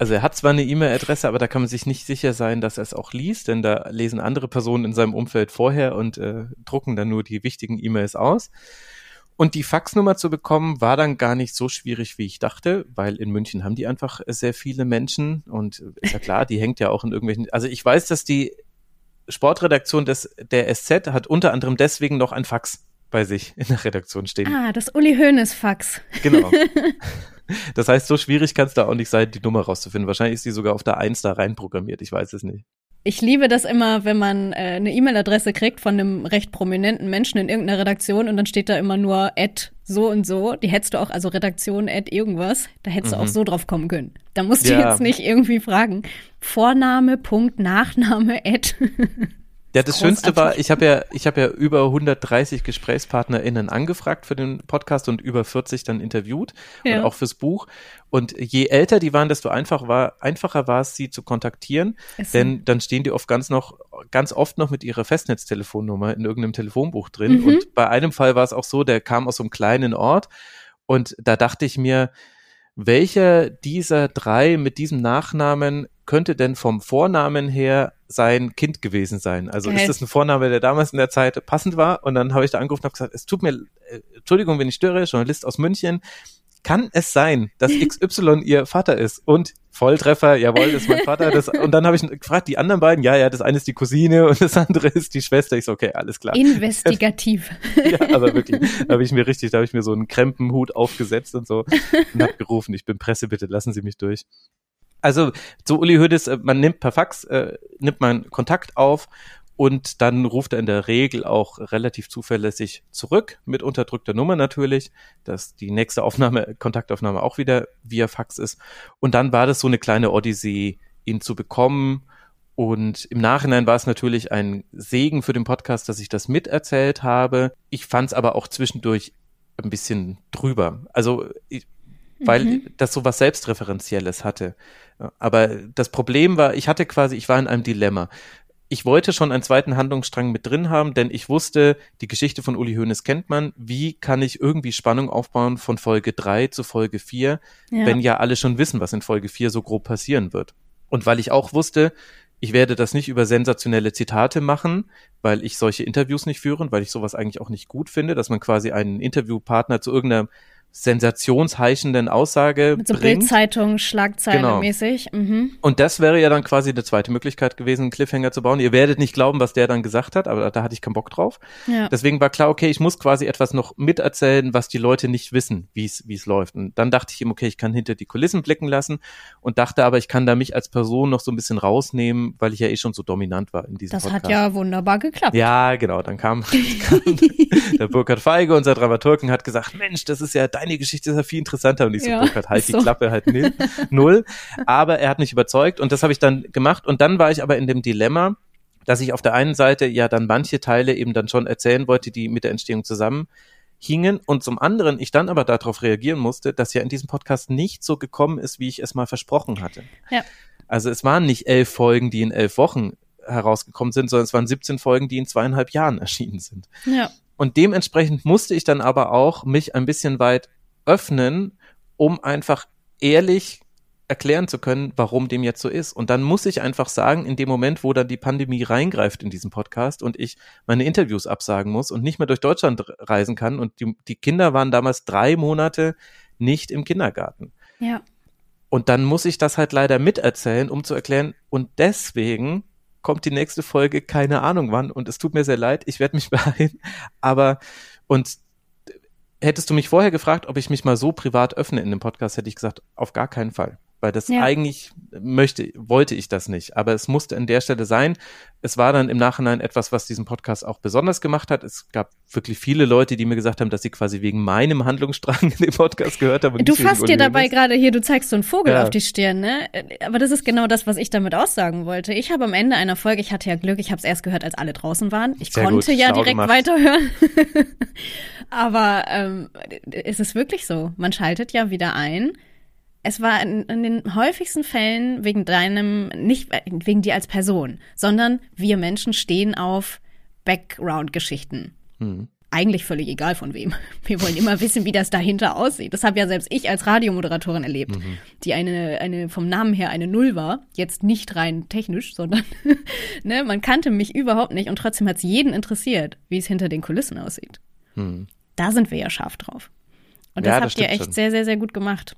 Also er hat zwar eine E-Mail-Adresse, aber da kann man sich nicht sicher sein, dass er es auch liest, denn da lesen andere Personen in seinem Umfeld vorher und äh, drucken dann nur die wichtigen E-Mails aus. Und die Faxnummer zu bekommen, war dann gar nicht so schwierig, wie ich dachte, weil in München haben die einfach sehr viele Menschen und äh, ist ja klar, die hängt ja auch in irgendwelchen, also ich weiß, dass die Sportredaktion des, der SZ hat unter anderem deswegen noch ein Fax bei sich in der Redaktion stehen. Ah, das Uli Hoeneß-Fax. Genau. Das heißt, so schwierig kann es da auch nicht sein, die Nummer rauszufinden. Wahrscheinlich ist die sogar auf der Eins da reinprogrammiert. Ich weiß es nicht. Ich liebe das immer, wenn man äh, eine E-Mail-Adresse kriegt von einem recht prominenten Menschen in irgendeiner Redaktion und dann steht da immer nur Ad so und so. Die hättest du auch, also Redaktion Ad irgendwas, da hättest du auch so drauf kommen können. Da musst du Ja. jetzt nicht irgendwie fragen. Vorname, Punkt, Nachname, Ad. Ja, das. Schönste war, ich habe ja, ich habe ja über 130 GesprächspartnerInnen angefragt für den Podcast und über 40 dann interviewt Ja. und auch fürs Buch. Und je älter die waren, desto einfach war, einfacher war es, sie zu kontaktieren, so. denn dann stehen die oft ganz noch, ganz oft noch mit ihrer Festnetztelefonnummer in irgendeinem Telefonbuch drin. Mhm. Und bei einem Fall war es auch so, der kam aus so einem kleinen Ort und da dachte ich mir, welcher dieser drei mit diesem Nachnamen könnte denn vom Vornamen her sein Kind gewesen sein? Also Geil. ist das ein Vorname, der damals in der Zeit passend war? Und dann habe ich da angerufen und habe gesagt, es tut mir, äh, Entschuldigung, wenn ich störe, Journalist aus München. kann es sein, dass XY ihr Vater ist? Und Volltreffer, jawohl, ist mein Vater. Das, und dann habe ich gefragt, die anderen beiden, ja, ja, das eine ist die Cousine und das andere ist die Schwester. Ich so, okay, alles klar. Investigativ. ja, aber wirklich, da habe ich mir richtig, da habe ich mir so einen Krempenhut aufgesetzt und so und habe gerufen, ich bin Presse, bitte lassen Sie mich durch. Also so Uli Hoeneß, äh, man nimmt per Fax, äh, nimmt man Kontakt auf und dann ruft er in der Regel auch relativ zuverlässig zurück, mit unterdrückter Nummer natürlich, dass die nächste Aufnahme, Kontaktaufnahme auch wieder via Fax ist. Und dann war das so eine kleine Odyssee, ihn zu bekommen. Und im Nachhinein war es natürlich ein Segen für den Podcast, dass ich das miterzählt habe. Ich fand es aber auch zwischendurch ein bisschen drüber. Also, ich, weil mhm. das so was Selbstreferenzielles hatte. Aber das Problem war, ich hatte quasi, ich war in einem Dilemma ich wollte schon einen zweiten Handlungsstrang mit drin haben, denn ich wusste, die Geschichte von Uli Hoeneß kennt man. Wie kann ich irgendwie Spannung aufbauen von Folge drei zu Folge vier, ja. wenn ja alle schon wissen, was in Folge vier so grob passieren wird? Und weil ich auch wusste, ich werde das nicht über sensationelle Zitate machen, weil ich solche Interviews nicht führen, weil ich sowas eigentlich auch nicht gut finde, dass man quasi einen Interviewpartner zu irgendeiner sensationsheischenden Aussage Mit so bringt. Bildzeitung, Schlagzeile genau. mäßig. Mhm. Und das wäre ja dann quasi eine zweite Möglichkeit gewesen, einen Cliffhanger zu bauen. Ihr werdet nicht glauben, was der dann gesagt hat, aber da hatte ich keinen Bock drauf. Ja. Deswegen war klar, okay, ich muss quasi etwas noch miterzählen, was die Leute nicht wissen, wie es wie es läuft. Und dann dachte ich ihm, okay, ich kann hinter die Kulissen blicken lassen und dachte aber, ich kann da mich als Person noch so ein bisschen rausnehmen, weil ich ja eh schon so dominant war in diesem das Podcast. Das hat ja wunderbar geklappt. Ja, genau. Dann kam, kam der Burkhard Feige, unser Dramaturgen, hat gesagt, Mensch, das ist ja deine Geschichte ist ja viel interessanter. Und ich so, ja, Burkhard, halt so. die Klappe halt null, null. Aber er hat mich überzeugt und das habe ich dann gemacht. Und dann war ich aber in dem Dilemma, dass ich auf der einen Seite ja dann manche Teile eben dann schon erzählen wollte, die mit der Entstehung zusammenhingen und zum anderen ich dann aber darauf reagieren musste, dass ja in diesem Podcast nicht so gekommen ist, wie ich es mal versprochen hatte. Ja. Also es waren nicht elf Folgen, die in elf Wochen herausgekommen sind, sondern es waren 17 Folgen, die in zweieinhalb Jahren erschienen sind. Ja. Und dementsprechend musste ich dann aber auch mich ein bisschen weit öffnen, um einfach ehrlich erklären zu können, warum dem jetzt so ist. Und dann muss ich einfach sagen, in dem Moment, wo dann die Pandemie reingreift in diesen Podcast und ich meine Interviews absagen muss und nicht mehr durch Deutschland reisen kann und die, die Kinder waren damals drei Monate nicht im Kindergarten. Ja. Und dann muss ich das halt leider miterzählen, um zu erklären, und deswegen kommt die nächste Folge, keine Ahnung wann, und es tut mir sehr leid, ich werde mich beeilen, aber und hättest du mich vorher gefragt, ob ich mich mal so privat öffne in dem Podcast, hätte ich gesagt, auf gar keinen Fall weil das ja. eigentlich möchte, wollte ich das nicht. Aber es musste an der Stelle sein. Es war dann im Nachhinein etwas, was diesen Podcast auch besonders gemacht hat. Es gab wirklich viele Leute, die mir gesagt haben, dass sie quasi wegen meinem Handlungsstrang in den Podcast gehört haben. du fasst dir dabei gerade hier, du zeigst so einen Vogel ja. auf die Stirn, ne? Aber das ist genau das, was ich damit aussagen wollte. Ich habe am Ende einer Folge, ich hatte ja Glück, ich habe es erst gehört, als alle draußen waren. Ich Sehr konnte gut, ja direkt gemacht. weiterhören. Aber ähm, ist es wirklich so? Man schaltet ja wieder ein es war in, in, den häufigsten Fällen wegen deinem, nicht wegen dir als Person, sondern wir Menschen stehen auf Background-Geschichten. Mhm. Eigentlich völlig egal von wem. Wir wollen immer wissen, wie das dahinter aussieht. Das habe ja selbst ich als Radiomoderatorin erlebt, mhm. die eine, eine vom Namen her eine Null war. Jetzt nicht rein technisch, sondern ne, man kannte mich überhaupt nicht und trotzdem hat es jeden interessiert, wie es hinter den Kulissen aussieht. Mhm. Da sind wir ja scharf drauf. Und das ja, das habt ihr echt schon. sehr, sehr, sehr gut gemacht.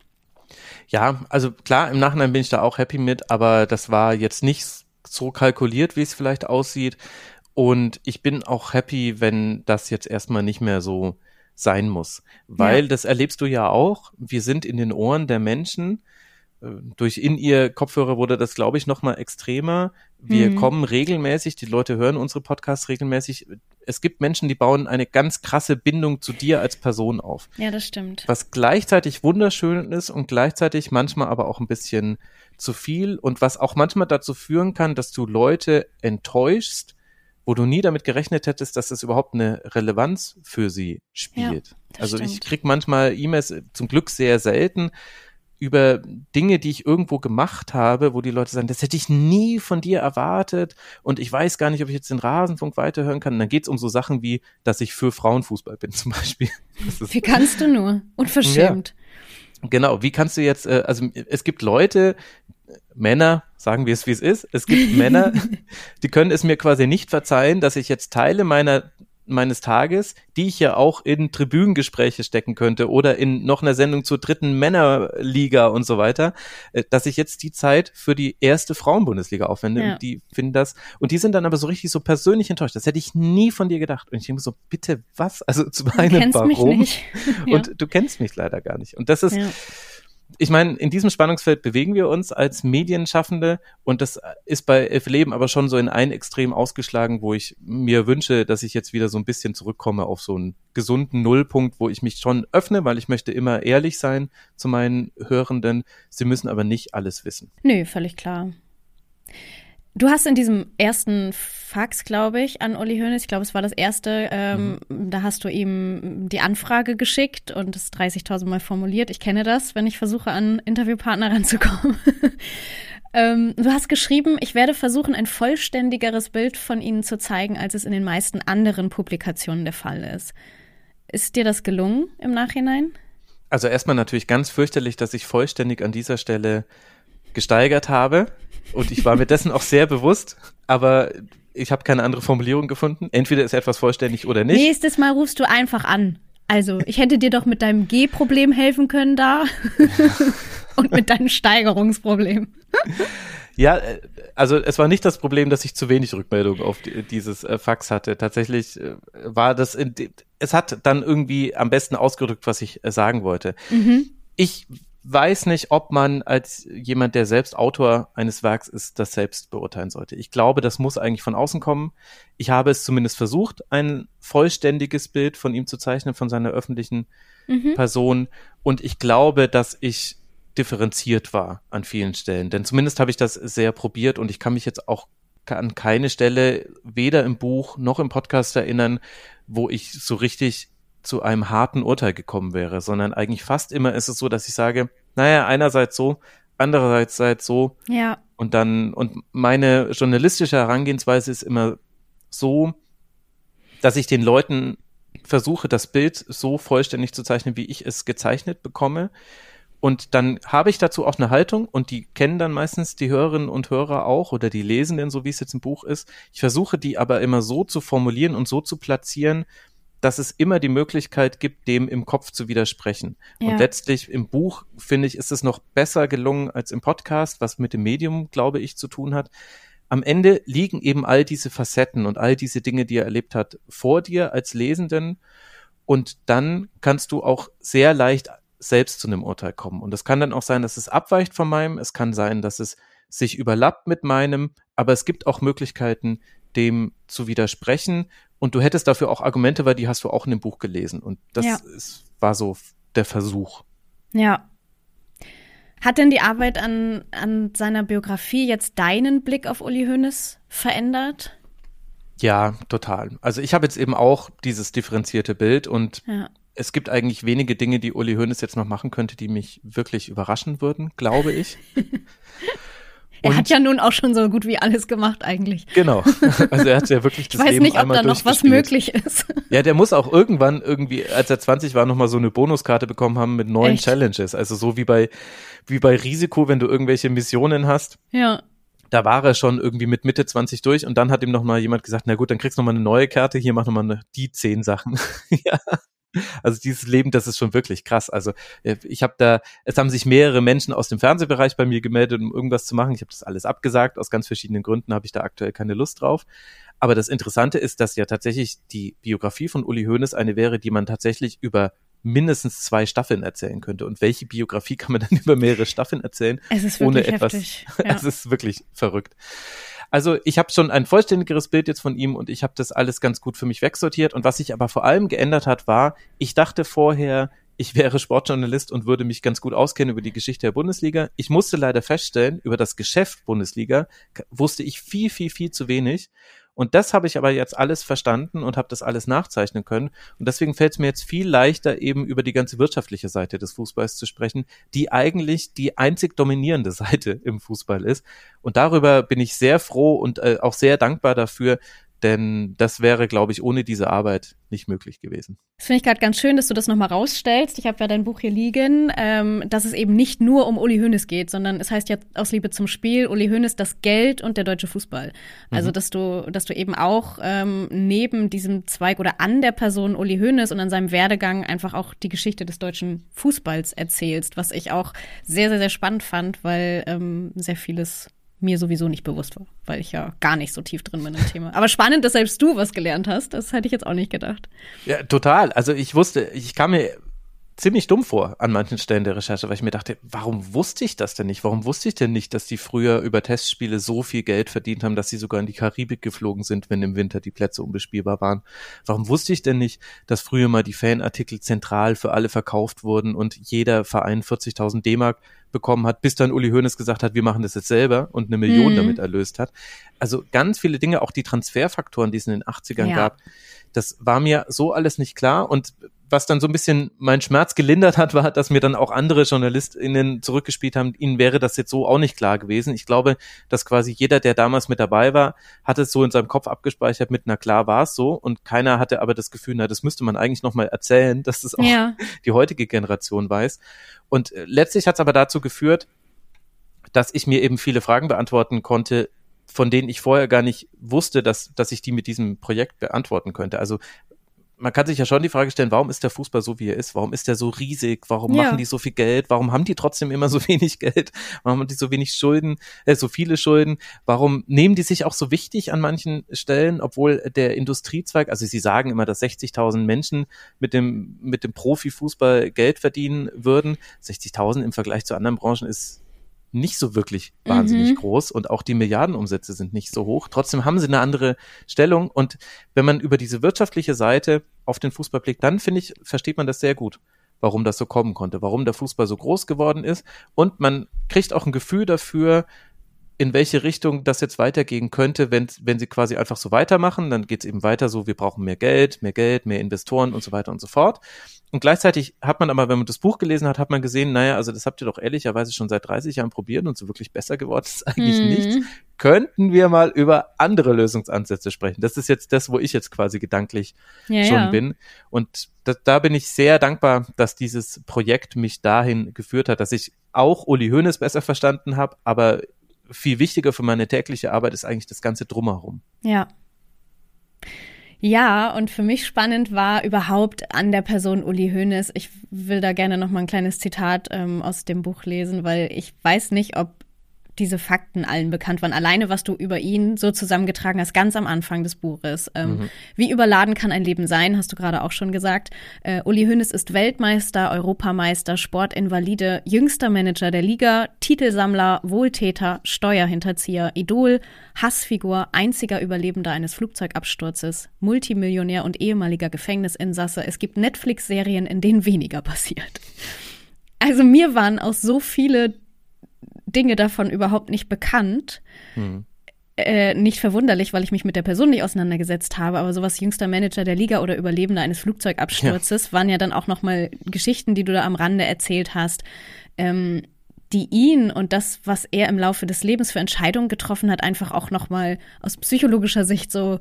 Ja, also klar, im Nachhinein bin ich da auch happy mit, aber das war jetzt nicht so kalkuliert, wie es vielleicht aussieht. Und ich bin auch happy, wenn das jetzt erstmal nicht mehr so sein muss. Weil ja. das erlebst du ja auch. Wir sind in den Ohren der Menschen durch in ihr Kopfhörer wurde das, glaube ich, noch mal extremer. Wir mhm. kommen regelmäßig, die Leute hören unsere Podcasts regelmäßig. Es gibt Menschen, die bauen eine ganz krasse Bindung zu dir als Person auf. Ja, das stimmt. Was gleichzeitig wunderschön ist und gleichzeitig manchmal aber auch ein bisschen zu viel und was auch manchmal dazu führen kann, dass du Leute enttäuschst, wo du nie damit gerechnet hättest, dass es überhaupt eine Relevanz für sie spielt. Ja, also stimmt. ich krieg manchmal E-Mails, zum Glück sehr selten, über Dinge, die ich irgendwo gemacht habe, wo die Leute sagen, das hätte ich nie von dir erwartet und ich weiß gar nicht, ob ich jetzt den Rasenfunk weiterhören kann. Und dann geht es um so Sachen wie, dass ich für Frauenfußball bin zum Beispiel. wie kannst du nur? Unverschämt. Ja. Genau, wie kannst du jetzt, äh, also es gibt Leute, Männer, sagen wir es wie es ist, es gibt Männer, die können es mir quasi nicht verzeihen, dass ich jetzt Teile meiner meines Tages, die ich ja auch in Tribünengespräche stecken könnte oder in noch einer Sendung zur dritten Männerliga und so weiter, äh, dass ich jetzt die Zeit für die erste Frauenbundesliga aufwende. Ja. Und die finden das, und die sind dann aber so richtig so persönlich enttäuscht. Das hätte ich nie von dir gedacht. Und ich denke so, bitte was? Also zu meinem Warum? ja. Und du kennst mich leider gar nicht. Und das ist, ja ich meine, in diesem Spannungsfeld bewegen wir uns als Medienschaffende und das ist bei Elf Leben aber schon so in ein Extrem ausgeschlagen, wo ich mir wünsche, dass ich jetzt wieder so ein bisschen zurückkomme auf so einen gesunden Nullpunkt, wo ich mich schon öffne, weil ich möchte immer ehrlich sein zu meinen Hörenden. Sie müssen aber nicht alles wissen. Nö, völlig klar. Du hast in diesem ersten Fax, glaube ich, an Uli Hoeneß, ich glaube, es war das erste, ähm, mhm. da hast du ihm die Anfrage geschickt und es 30.000 Mal formuliert. Ich kenne das, wenn ich versuche, an Interviewpartner ranzukommen. ähm, du hast geschrieben, ich werde versuchen, ein vollständigeres Bild von Ihnen zu zeigen, als es in den meisten anderen Publikationen der Fall ist. Ist dir das gelungen im Nachhinein? Also erstmal natürlich ganz fürchterlich, dass ich vollständig an dieser Stelle gesteigert habe. Und ich war mir dessen auch sehr bewusst, aber ich habe keine andere Formulierung gefunden. Entweder ist etwas vollständig oder nicht. Nächstes Mal rufst du einfach an. Also, ich hätte dir doch mit deinem G-Problem helfen können da und mit deinem Steigerungsproblem. Ja, äh, also es war nicht das Problem, dass ich zu wenig Rückmeldung auf dieses äh, Fax hatte. Tatsächlich äh, war das, in, es hat dann irgendwie am besten ausgedrückt, was ich sagen wollte. Mhm. Ich weiß nicht, ob man als jemand, der selbst Autor eines Werks ist, das selbst beurteilen sollte. Ich glaube, das muss eigentlich von außen kommen. Ich habe es zumindest versucht, ein vollständiges Bild von ihm zu zeichnen, von seiner öffentlichen mhm. Person. Und ich glaube, dass ich differenziert war an vielen Stellen. Denn zumindest habe ich das sehr probiert und ich kann mich jetzt auch an keine Stelle weder im Buch noch im Podcast erinnern, wo ich so richtig zu einem harten Urteil gekommen wäre, sondern eigentlich fast immer ist es so, dass ich sage, naja, einerseits so, andererseits seid so. Ja. Und dann, und meine journalistische Herangehensweise ist immer so, dass ich den Leuten versuche, das Bild so vollständig zu zeichnen, wie ich es gezeichnet bekomme. Und dann habe ich dazu auch eine Haltung und die kennen dann meistens die Hörerinnen und Hörer auch oder die Lesenden, so wie es jetzt im Buch ist. Ich versuche die aber immer so zu formulieren und so zu platzieren, dass es immer die Möglichkeit gibt, dem im Kopf zu widersprechen. Ja. Und letztlich im Buch, finde ich, ist es noch besser gelungen als im Podcast, was mit dem Medium, glaube ich, zu tun hat. Am Ende liegen eben all diese Facetten und all diese Dinge, die er erlebt hat, vor dir als Lesenden. Und dann kannst du auch sehr leicht selbst zu einem Urteil kommen. Und es kann dann auch sein, dass es abweicht von meinem. Es kann sein, dass es sich überlappt mit meinem. Aber es gibt auch Möglichkeiten, dem zu widersprechen und du hättest dafür auch Argumente, weil die hast du auch in dem Buch gelesen. Und das ja. ist, war so der Versuch. Ja. Hat denn die Arbeit an, an seiner Biografie jetzt deinen Blick auf Uli Hoeneß verändert? Ja, total. Also ich habe jetzt eben auch dieses differenzierte Bild und ja. es gibt eigentlich wenige Dinge, die Uli Hoeneß jetzt noch machen könnte, die mich wirklich überraschen würden, glaube ich. Er hat ja nun auch schon so gut wie alles gemacht eigentlich. Genau. Also er hat ja wirklich das Ich weiß Leben nicht, ob da noch was möglich ist. Ja, der muss auch irgendwann irgendwie, als er 20 war, nochmal so eine Bonuskarte bekommen haben mit neuen Echt? Challenges. Also so wie bei, wie bei Risiko, wenn du irgendwelche Missionen hast. Ja. Da war er schon irgendwie mit Mitte 20 durch und dann hat ihm nochmal jemand gesagt, na gut, dann kriegst du nochmal eine neue Karte, hier mach nochmal die zehn Sachen. ja. Also dieses Leben, das ist schon wirklich krass. Also äh, ich habe da, es haben sich mehrere Menschen aus dem Fernsehbereich bei mir gemeldet, um irgendwas zu machen. Ich habe das alles abgesagt. Aus ganz verschiedenen Gründen habe ich da aktuell keine Lust drauf. Aber das Interessante ist, dass ja tatsächlich die Biografie von Uli Hoeneß eine wäre, die man tatsächlich über mindestens zwei Staffeln erzählen könnte. Und welche Biografie kann man dann über mehrere Staffeln erzählen? Es ist wirklich ohne etwas. Heftig, ja. es ist wirklich verrückt. Also ich habe schon ein vollständigeres Bild jetzt von ihm und ich habe das alles ganz gut für mich wegsortiert. Und was sich aber vor allem geändert hat, war, ich dachte vorher, ich wäre Sportjournalist und würde mich ganz gut auskennen über die Geschichte der Bundesliga. Ich musste leider feststellen, über das Geschäft Bundesliga wusste ich viel, viel, viel zu wenig. Und das habe ich aber jetzt alles verstanden und habe das alles nachzeichnen können. Und deswegen fällt es mir jetzt viel leichter, eben über die ganze wirtschaftliche Seite des Fußballs zu sprechen, die eigentlich die einzig dominierende Seite im Fußball ist. Und darüber bin ich sehr froh und äh, auch sehr dankbar dafür, denn das wäre, glaube ich, ohne diese Arbeit nicht möglich gewesen. Das finde ich gerade ganz schön, dass du das nochmal rausstellst. Ich habe ja dein Buch hier liegen, ähm, dass es eben nicht nur um Uli Hoeneß geht, sondern es heißt ja aus Liebe zum Spiel, Uli Hoeneß, das Geld und der deutsche Fußball. Also, mhm. dass du, dass du eben auch ähm, neben diesem Zweig oder an der Person Uli Hoeneß und an seinem Werdegang einfach auch die Geschichte des deutschen Fußballs erzählst, was ich auch sehr, sehr, sehr spannend fand, weil ähm, sehr vieles mir sowieso nicht bewusst war, weil ich ja gar nicht so tief drin bin im Thema. Aber spannend, dass selbst du was gelernt hast. Das hätte ich jetzt auch nicht gedacht. Ja, total. Also ich wusste, ich kam mir ziemlich dumm vor an manchen Stellen der Recherche, weil ich mir dachte, warum wusste ich das denn nicht? Warum wusste ich denn nicht, dass die früher über Testspiele so viel Geld verdient haben, dass sie sogar in die Karibik geflogen sind, wenn im Winter die Plätze unbespielbar waren? Warum wusste ich denn nicht, dass früher mal die Fanartikel zentral für alle verkauft wurden und jeder Verein 40.000 D-Mark bekommen hat, bis dann Uli Hoeneß gesagt hat, wir machen das jetzt selber und eine Million mhm. damit erlöst hat. Also ganz viele Dinge, auch die Transferfaktoren, die es in den 80ern ja. gab, das war mir so alles nicht klar und was dann so ein bisschen mein Schmerz gelindert hat, war, dass mir dann auch andere JournalistInnen zurückgespielt haben, ihnen wäre das jetzt so auch nicht klar gewesen. Ich glaube, dass quasi jeder, der damals mit dabei war, hat es so in seinem Kopf abgespeichert mit, na klar war es so und keiner hatte aber das Gefühl, na, das müsste man eigentlich nochmal erzählen, dass das auch ja. die heutige Generation weiß. Und äh, letztlich hat es aber dazu geführt, dass ich mir eben viele Fragen beantworten konnte, von denen ich vorher gar nicht wusste, dass, dass ich die mit diesem Projekt beantworten könnte. Also man kann sich ja schon die Frage stellen, warum ist der Fußball so, wie er ist? Warum ist der so riesig? Warum ja. machen die so viel Geld? Warum haben die trotzdem immer so wenig Geld? Warum haben die so wenig Schulden, äh, so viele Schulden? Warum nehmen die sich auch so wichtig an manchen Stellen, obwohl der Industriezweig, also sie sagen immer, dass 60.000 Menschen mit dem, mit dem Profifußball Geld verdienen würden. 60.000 im Vergleich zu anderen Branchen ist nicht so wirklich wahnsinnig mhm. groß und auch die Milliardenumsätze sind nicht so hoch. Trotzdem haben sie eine andere Stellung und wenn man über diese wirtschaftliche Seite auf den Fußball blickt, dann finde ich, versteht man das sehr gut, warum das so kommen konnte, warum der Fußball so groß geworden ist und man kriegt auch ein Gefühl dafür, in welche Richtung das jetzt weitergehen könnte, wenn, wenn sie quasi einfach so weitermachen, dann geht es eben weiter so, wir brauchen mehr Geld, mehr Geld, mehr Investoren und so weiter und so fort. Und gleichzeitig hat man aber, wenn man das Buch gelesen hat, hat man gesehen, naja, also das habt ihr doch ehrlicherweise schon seit 30 Jahren probiert und so wirklich besser geworden ist eigentlich mhm. nicht. Könnten wir mal über andere Lösungsansätze sprechen? Das ist jetzt das, wo ich jetzt quasi gedanklich ja, schon ja. bin. Und da, da bin ich sehr dankbar, dass dieses Projekt mich dahin geführt hat, dass ich auch Uli Hoeneß besser verstanden habe, aber viel wichtiger für meine tägliche Arbeit ist eigentlich das Ganze drumherum. Ja. Ja, und für mich spannend war überhaupt an der Person Uli Hoeneß. Ich will da gerne noch mal ein kleines Zitat ähm, aus dem Buch lesen, weil ich weiß nicht, ob diese Fakten allen bekannt waren. Alleine, was du über ihn so zusammengetragen hast, ganz am Anfang des Buches. Ähm, mhm. Wie überladen kann ein Leben sein, hast du gerade auch schon gesagt. Äh, Uli Hoeneß ist Weltmeister, Europameister, Sportinvalide, jüngster Manager der Liga, Titelsammler, Wohltäter, Steuerhinterzieher, Idol, Hassfigur, einziger Überlebender eines Flugzeugabsturzes, Multimillionär und ehemaliger Gefängnisinsasse. Es gibt Netflix-Serien, in denen weniger passiert. Also mir waren auch so viele Dinge davon überhaupt nicht bekannt. Hm. Äh, nicht verwunderlich, weil ich mich mit der Person nicht auseinandergesetzt habe, aber sowas jüngster Manager der Liga oder Überlebender eines Flugzeugabsturzes ja. waren ja dann auch noch mal Geschichten, die du da am Rande erzählt hast, ähm, die ihn und das, was er im Laufe des Lebens für Entscheidungen getroffen hat, einfach auch noch mal aus psychologischer Sicht so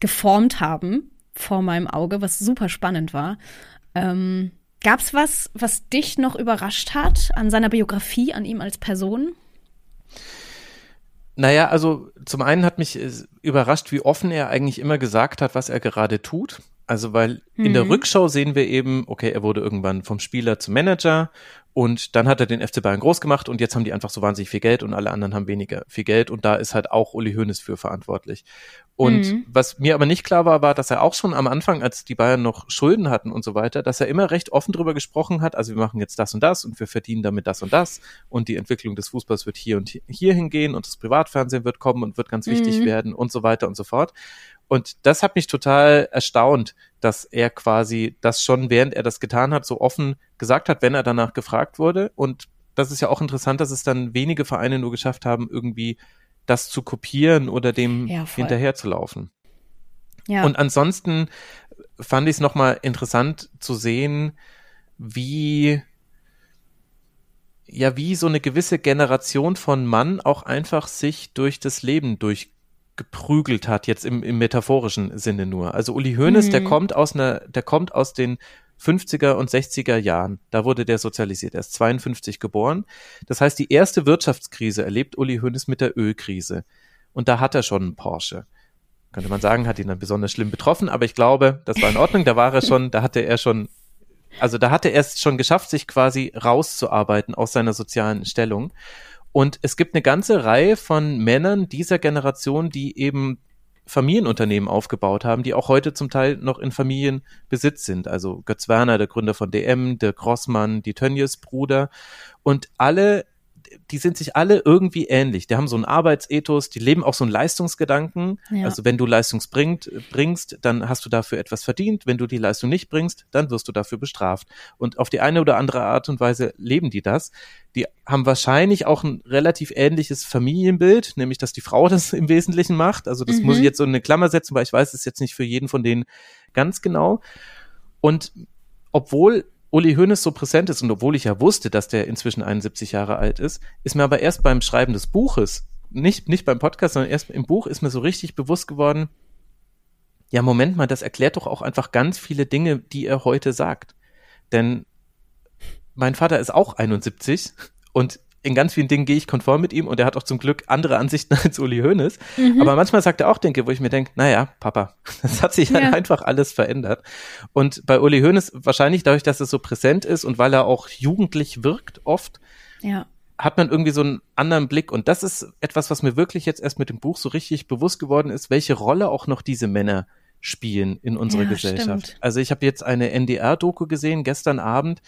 geformt haben vor meinem Auge, was super spannend war. Ähm, Gab es was, was dich noch überrascht hat an seiner Biografie, an ihm als Person? Naja, also zum einen hat mich äh, überrascht, wie offen er eigentlich immer gesagt hat, was er gerade tut. Also weil in der mhm. Rückschau sehen wir eben, okay, er wurde irgendwann vom Spieler zum Manager und dann hat er den FC Bayern groß gemacht und jetzt haben die einfach so wahnsinnig viel Geld und alle anderen haben weniger viel Geld und da ist halt auch Uli Hoeneß für verantwortlich. Und mhm. was mir aber nicht klar war, war, dass er auch schon am Anfang, als die Bayern noch Schulden hatten und so weiter, dass er immer recht offen drüber gesprochen hat, also wir machen jetzt das und das und wir verdienen damit das und das und die Entwicklung des Fußballs wird hier und hier hingehen und das Privatfernsehen wird kommen und wird ganz wichtig mhm. werden und so weiter und so fort. Und das hat mich total erstaunt, dass er quasi das schon, während er das getan hat, so offen gesagt hat, wenn er danach gefragt wurde. Und das ist ja auch interessant, dass es dann wenige Vereine nur geschafft haben, irgendwie das zu kopieren oder dem ja, hinterherzulaufen. Ja. Und ansonsten fand ich es nochmal interessant zu sehen, wie ja, wie so eine gewisse Generation von Mann auch einfach sich durch das Leben durch geprügelt hat, jetzt im, im metaphorischen Sinne nur. Also Uli Hoeneß, mhm. der kommt aus einer, der kommt aus den 50er und 60er Jahren. Da wurde der sozialisiert. Er ist 52 geboren. Das heißt, die erste Wirtschaftskrise erlebt Uli Hoeneß mit der Ölkrise. Und da hat er schon einen Porsche. Könnte man sagen, hat ihn dann besonders schlimm betroffen, aber ich glaube, das war in Ordnung. Da war er schon, da hatte er schon, also da hatte er es schon geschafft, sich quasi rauszuarbeiten aus seiner sozialen Stellung. Und es gibt eine ganze Reihe von Männern dieser Generation, die eben Familienunternehmen aufgebaut haben, die auch heute zum Teil noch in Familienbesitz sind. Also Götz Werner, der Gründer von DM, der Grossmann, die Tönnies Bruder. Und alle die sind sich alle irgendwie ähnlich. Die haben so einen Arbeitsethos, die leben auch so einen Leistungsgedanken. Ja. Also wenn du Leistung bringt, bringst, dann hast du dafür etwas verdient. Wenn du die Leistung nicht bringst, dann wirst du dafür bestraft. Und auf die eine oder andere Art und Weise leben die das. Die haben wahrscheinlich auch ein relativ ähnliches Familienbild, nämlich dass die Frau das im Wesentlichen macht. Also das mhm. muss ich jetzt so in eine Klammer setzen, weil ich weiß es jetzt nicht für jeden von denen ganz genau. Und obwohl Uli Hoeneß so präsent ist und obwohl ich ja wusste, dass der inzwischen 71 Jahre alt ist, ist mir aber erst beim Schreiben des Buches, nicht, nicht beim Podcast, sondern erst im Buch ist mir so richtig bewusst geworden, ja, Moment mal, das erklärt doch auch einfach ganz viele Dinge, die er heute sagt. Denn mein Vater ist auch 71 und in ganz vielen Dingen gehe ich konform mit ihm und er hat auch zum Glück andere Ansichten als Uli Hoeneß. Mhm. Aber manchmal sagt er auch Dinge, wo ich mir denke, naja, Papa, das hat sich ja. einfach alles verändert. Und bei Uli Hoeneß wahrscheinlich dadurch, dass es so präsent ist und weil er auch jugendlich wirkt oft, ja. hat man irgendwie so einen anderen Blick. Und das ist etwas, was mir wirklich jetzt erst mit dem Buch so richtig bewusst geworden ist, welche Rolle auch noch diese Männer spielen in unserer ja, Gesellschaft. Stimmt. Also ich habe jetzt eine NDR-Doku gesehen gestern Abend,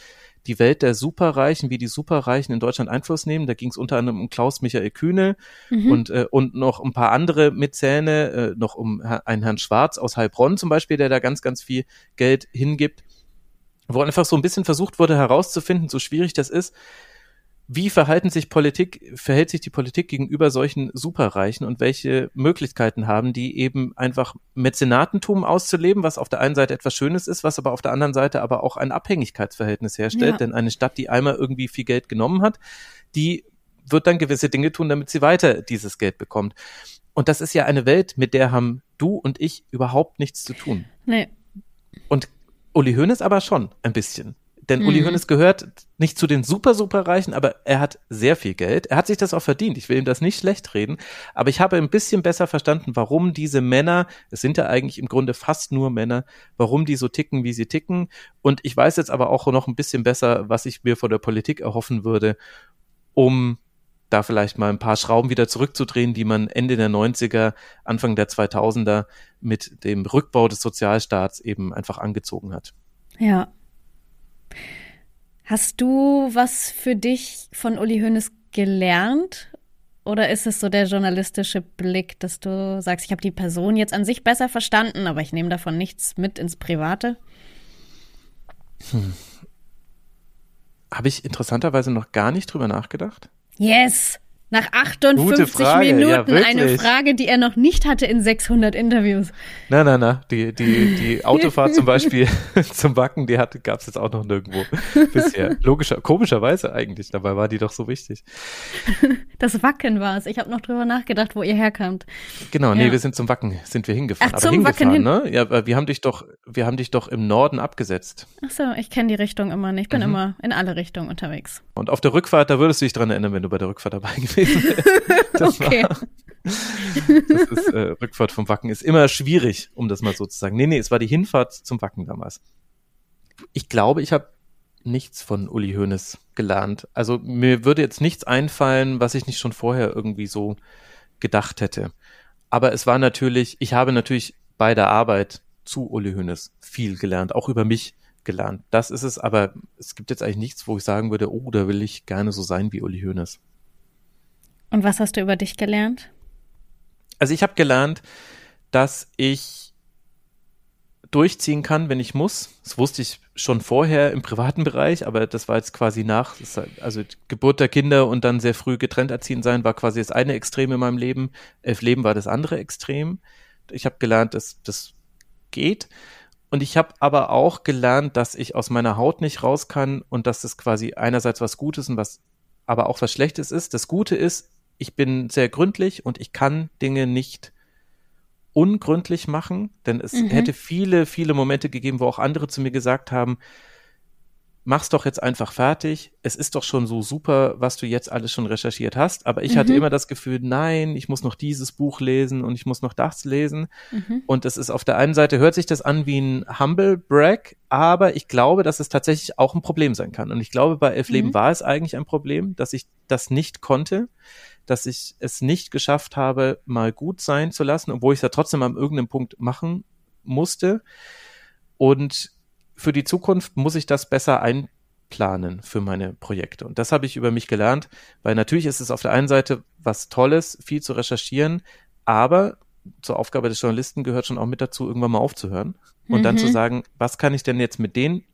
die Welt der Superreichen, wie die Superreichen in Deutschland Einfluss nehmen. Da ging es unter anderem um Klaus Michael Kühne mhm. und, äh, und noch ein paar andere Mitzähne, äh, noch um einen Herrn Schwarz aus Heilbronn zum Beispiel, der da ganz, ganz viel Geld hingibt. Wo einfach so ein bisschen versucht wurde herauszufinden, so schwierig das ist, wie verhalten sich Politik, verhält sich die Politik gegenüber solchen Superreichen und welche Möglichkeiten haben die eben einfach Mäzenatentum auszuleben, was auf der einen Seite etwas Schönes ist, was aber auf der anderen Seite aber auch ein Abhängigkeitsverhältnis herstellt, ja. denn eine Stadt, die einmal irgendwie viel Geld genommen hat, die wird dann gewisse Dinge tun, damit sie weiter dieses Geld bekommt. Und das ist ja eine Welt, mit der haben du und ich überhaupt nichts zu tun. Nee. Und Uli Hoeneß aber schon ein bisschen. Denn mhm. Uli Hoeneß gehört nicht zu den super, super Reichen, aber er hat sehr viel Geld. Er hat sich das auch verdient. Ich will ihm das nicht schlecht reden. Aber ich habe ein bisschen besser verstanden, warum diese Männer, es sind ja eigentlich im Grunde fast nur Männer, warum die so ticken, wie sie ticken. Und ich weiß jetzt aber auch noch ein bisschen besser, was ich mir von der Politik erhoffen würde, um da vielleicht mal ein paar Schrauben wieder zurückzudrehen, die man Ende der 90er, Anfang der 2000er mit dem Rückbau des Sozialstaats eben einfach angezogen hat. Ja, Hast du was für dich von Uli Hoeneß gelernt? Oder ist es so der journalistische Blick, dass du sagst, ich habe die Person jetzt an sich besser verstanden, aber ich nehme davon nichts mit ins Private? Hm. Habe ich interessanterweise noch gar nicht drüber nachgedacht? Yes! Nach 58 Minuten ja, eine Frage, die er noch nicht hatte in 600 Interviews. Na, na, na, die, die, die Autofahrt zum Beispiel zum Backen, die gab es jetzt auch noch nirgendwo bisher. Logischer, komischerweise eigentlich, dabei war die doch so wichtig. Das Wacken war es. Ich habe noch drüber nachgedacht, wo ihr herkamt. Genau, nee, ja. wir sind zum Wacken, sind wir hingefahren. Ach, Aber hingefahren, hin. ne? Ja, wir haben dich doch, wir haben dich doch im Norden abgesetzt. Ach so, ich kenne die Richtung immer nicht. Ich bin mhm. immer in alle Richtungen unterwegs. Und auf der Rückfahrt, da würdest du dich dran erinnern, wenn du bei der Rückfahrt dabei gewesen gewesen. Das okay. War, das ist, äh, Rückfahrt vom Wacken ist immer schwierig, um das mal so zu sagen. Nee, nee, es war die Hinfahrt zum Wacken damals. Ich glaube, ich habe nichts von Uli Hoeneß gelernt. Also mir würde jetzt nichts einfallen, was ich nicht schon vorher irgendwie so gedacht hätte. Aber es war natürlich, ich habe natürlich bei der Arbeit zu Uli Hoeneß viel gelernt, auch über mich gelernt. Das ist es, aber es gibt jetzt eigentlich nichts, wo ich sagen würde, oh, da will ich gerne so sein wie Uli Hoeneß. Und was hast du über dich gelernt? Also ich habe gelernt, dass ich durchziehen kann, wenn ich muss. Das wusste ich schon vorher im privaten Bereich, aber das war jetzt quasi nach, also Geburt der Kinder und dann sehr früh getrennt erziehen sein, war quasi das eine Extrem in meinem Leben. Elf Leben war das andere Extrem. Ich habe gelernt, dass das geht. Und ich habe aber auch gelernt, dass ich aus meiner Haut nicht raus kann und dass das quasi einerseits was Gutes und was aber auch was Schlechtes ist. Das Gute ist, ich bin sehr gründlich und ich kann Dinge nicht ungründlich machen, denn es mhm. hätte viele, viele Momente gegeben, wo auch andere zu mir gesagt haben, mach's doch jetzt einfach fertig. Es ist doch schon so super, was du jetzt alles schon recherchiert hast. Aber ich mhm. hatte immer das Gefühl, nein, ich muss noch dieses Buch lesen und ich muss noch das lesen. Mhm. Und es ist auf der einen Seite hört sich das an wie ein Humble Brag, aber ich glaube, dass es tatsächlich auch ein Problem sein kann. Und ich glaube, bei Elf Leben mhm. war es eigentlich ein Problem, dass ich das nicht konnte, dass ich es nicht geschafft habe, mal gut sein zu lassen, obwohl ich es ja trotzdem an irgendeinem Punkt machen musste. Und für die Zukunft muss ich das besser einplanen für meine Projekte. Und das habe ich über mich gelernt, weil natürlich ist es auf der einen Seite was Tolles, viel zu recherchieren, aber zur Aufgabe des Journalisten gehört schon auch mit dazu, irgendwann mal aufzuhören und mhm. dann zu mhm. sagen, was kann ich denn jetzt mit den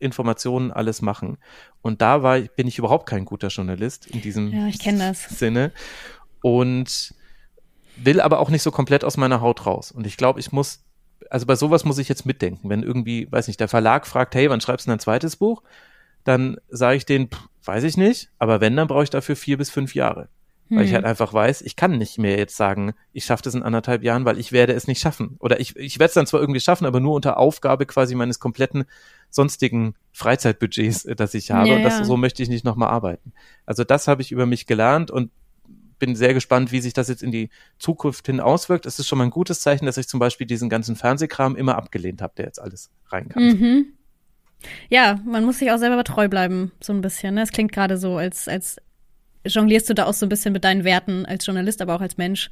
Informationen alles machen? Und da war, bin ich überhaupt kein guter Journalist in diesem ja, Sinne und will aber auch nicht so komplett aus meiner Haut raus. Und ich glaube, ich muss also bei sowas muss ich jetzt mitdenken. Wenn irgendwie, weiß nicht, der Verlag fragt, hey, wann schreibst du denn ein zweites Buch? Dann sage ich denen, pff, weiß ich nicht, aber wenn, dann brauche ich dafür vier bis fünf Jahre. Hm. Weil ich hm. halt einfach weiß, ich kann nicht mehr jetzt sagen, ich schaffe das in anderthalb Jahren, weil ich werde es nicht schaffen. Oder ich, ich werde es dann zwar irgendwie schaffen, aber nur unter Aufgabe quasi meines kompletten sonstigen Freizeitbudgets, das ich habe. Ja, und das, ja. so möchte ich nicht nochmal arbeiten. Also das habe ich über mich gelernt und bin sehr gespannt, wie sich das jetzt in die Zukunft hin auswirkt. Es ist schon mal ein gutes Zeichen, dass ich zum Beispiel diesen ganzen Fernsehkram immer abgelehnt habe, der jetzt alles reinkam. Mhm. Ja, man muss sich auch selber treu bleiben, so ein bisschen. Ne? Es klingt gerade so, als, als jonglierst du da auch so ein bisschen mit deinen Werten als Journalist, aber auch als Mensch,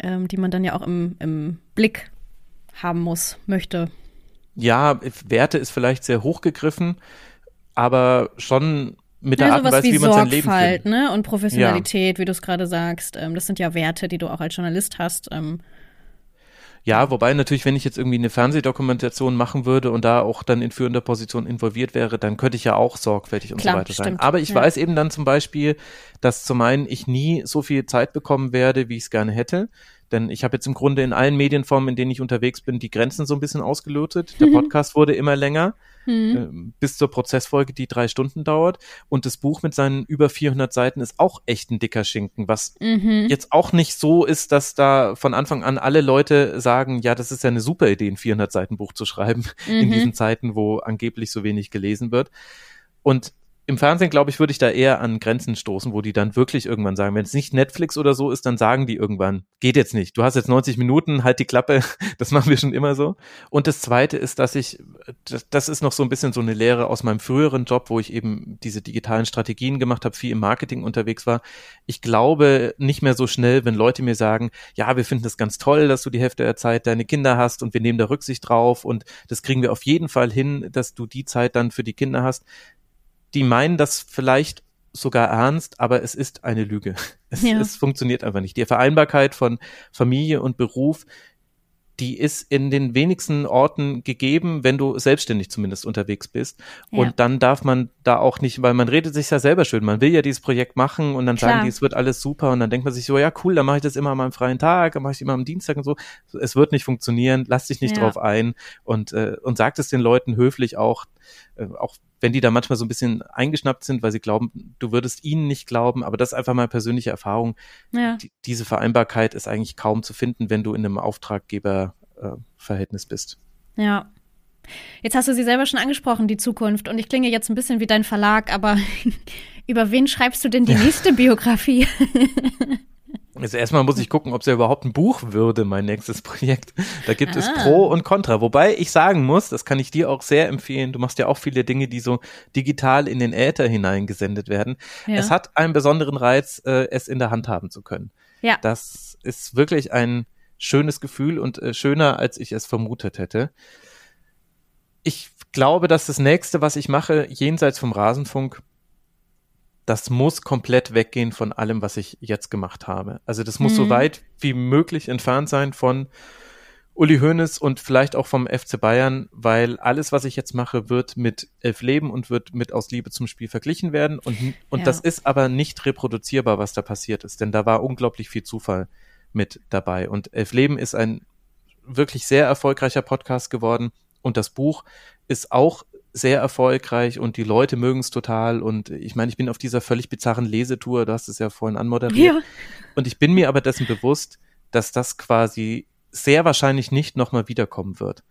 ähm, die man dann ja auch im, im Blick haben muss, möchte. Ja, Werte ist vielleicht sehr hochgegriffen, aber schon mit der ja, Art und Weise, wie, wie man sein Leben führt. Ne? Und Professionalität, ja. wie du es gerade sagst. Ähm, das sind ja Werte, die du auch als Journalist hast. Ähm. Ja, wobei natürlich, wenn ich jetzt irgendwie eine Fernsehdokumentation machen würde und da auch dann in führender Position involviert wäre, dann könnte ich ja auch sorgfältig und Klar, so weiter sein. Stimmt. Aber ich ja. weiß eben dann zum Beispiel, dass zum einen ich nie so viel Zeit bekommen werde, wie ich es gerne hätte. Denn ich habe jetzt im Grunde in allen Medienformen, in denen ich unterwegs bin, die Grenzen so ein bisschen ausgelotet. Der Podcast wurde immer länger, mhm. äh, bis zur Prozessfolge, die drei Stunden dauert. Und das Buch mit seinen über 400 Seiten ist auch echt ein dicker Schinken, was mhm. jetzt auch nicht so ist, dass da von Anfang an alle Leute sagen, ja, das ist ja eine super Idee, ein 400 Seiten Buch zu schreiben mhm. in diesen Zeiten, wo angeblich so wenig gelesen wird. Und im Fernsehen, glaube ich, würde ich da eher an Grenzen stoßen, wo die dann wirklich irgendwann sagen, wenn es nicht Netflix oder so ist, dann sagen die irgendwann, geht jetzt nicht. Du hast jetzt 90 Minuten, halt die Klappe. Das machen wir schon immer so. Und das Zweite ist, dass ich, das, ist noch so ein bisschen so eine Lehre aus meinem früheren Job, wo ich eben diese digitalen Strategien gemacht habe, viel im Marketing unterwegs war. Ich glaube nicht mehr so schnell, wenn Leute mir sagen, ja, wir finden das ganz toll, dass du die Hälfte der Zeit deine Kinder hast und wir nehmen da Rücksicht drauf und das kriegen wir auf jeden Fall hin, dass du die Zeit dann für die Kinder hast die meinen das vielleicht sogar ernst, aber es ist eine Lüge. Es, ja. es funktioniert einfach nicht. Die Vereinbarkeit von Familie und Beruf die ist in den wenigsten Orten gegeben, wenn du selbstständig zumindest unterwegs bist. Ja. Und dann darf man da auch nicht, weil man redet sich ja selber schön. Man will ja dieses Projekt machen und dann Klar. sagen die, es wird alles super und dann denkt man sich so, ja cool, dann mache ich das immer an meinem freien Tag, dann mache ich immer am Dienstag und so. Es wird nicht funktionieren, lass dich nicht ja. drauf ein und, äh, und sagt es den Leuten höflich auch, äh, auch wenn die da manchmal so ein bisschen eingeschnappt sind, weil sie glauben, du würdest ihnen nicht glauben, aber das ist einfach mal persönliche Erfahrung. Ja. Die, diese Vereinbarkeit ist eigentlich kaum zu finden, wenn du in einem Auftraggeberverhältnis äh, bist. Ja. Jetzt hast du sie selber schon angesprochen, die Zukunft, und ich klinge jetzt ein bisschen wie dein Verlag, aber über wen schreibst du denn die nächste Biografie? Also erstmal muss ich gucken, ob es ja überhaupt ein Buch würde, mein nächstes Projekt. Da gibt ah. es Pro und Contra. Wobei ich sagen muss, das kann ich dir auch sehr empfehlen. Du machst ja auch viele Dinge, die so digital in den Äther hineingesendet werden. Ja. Es hat einen besonderen Reiz, äh, es in der Hand haben zu können. Ja. Das ist wirklich ein schönes Gefühl und äh, schöner, als ich es vermutet hätte. Ich glaube, dass das nächste, was ich mache, jenseits vom Rasenfunk, das muss komplett weggehen von allem, was ich jetzt gemacht habe. Also das muss mhm. so weit wie möglich entfernt sein von Uli Hoeneß und vielleicht auch vom FC Bayern, weil alles, was ich jetzt mache, wird mit Elf Leben und wird mit Aus Liebe zum Spiel verglichen werden. Und, und ja. das ist aber nicht reproduzierbar, was da passiert ist, denn da war unglaublich viel Zufall mit dabei. Und Elf Leben ist ein wirklich sehr erfolgreicher Podcast geworden. Und das Buch ist auch sehr erfolgreich und die Leute mögen es total. Und ich meine, ich bin auf dieser völlig bizarren Lesetour, du hast es ja vorhin anmoderiert. Ja. Und ich bin mir aber dessen bewusst, dass das quasi sehr wahrscheinlich nicht nochmal wiederkommen wird.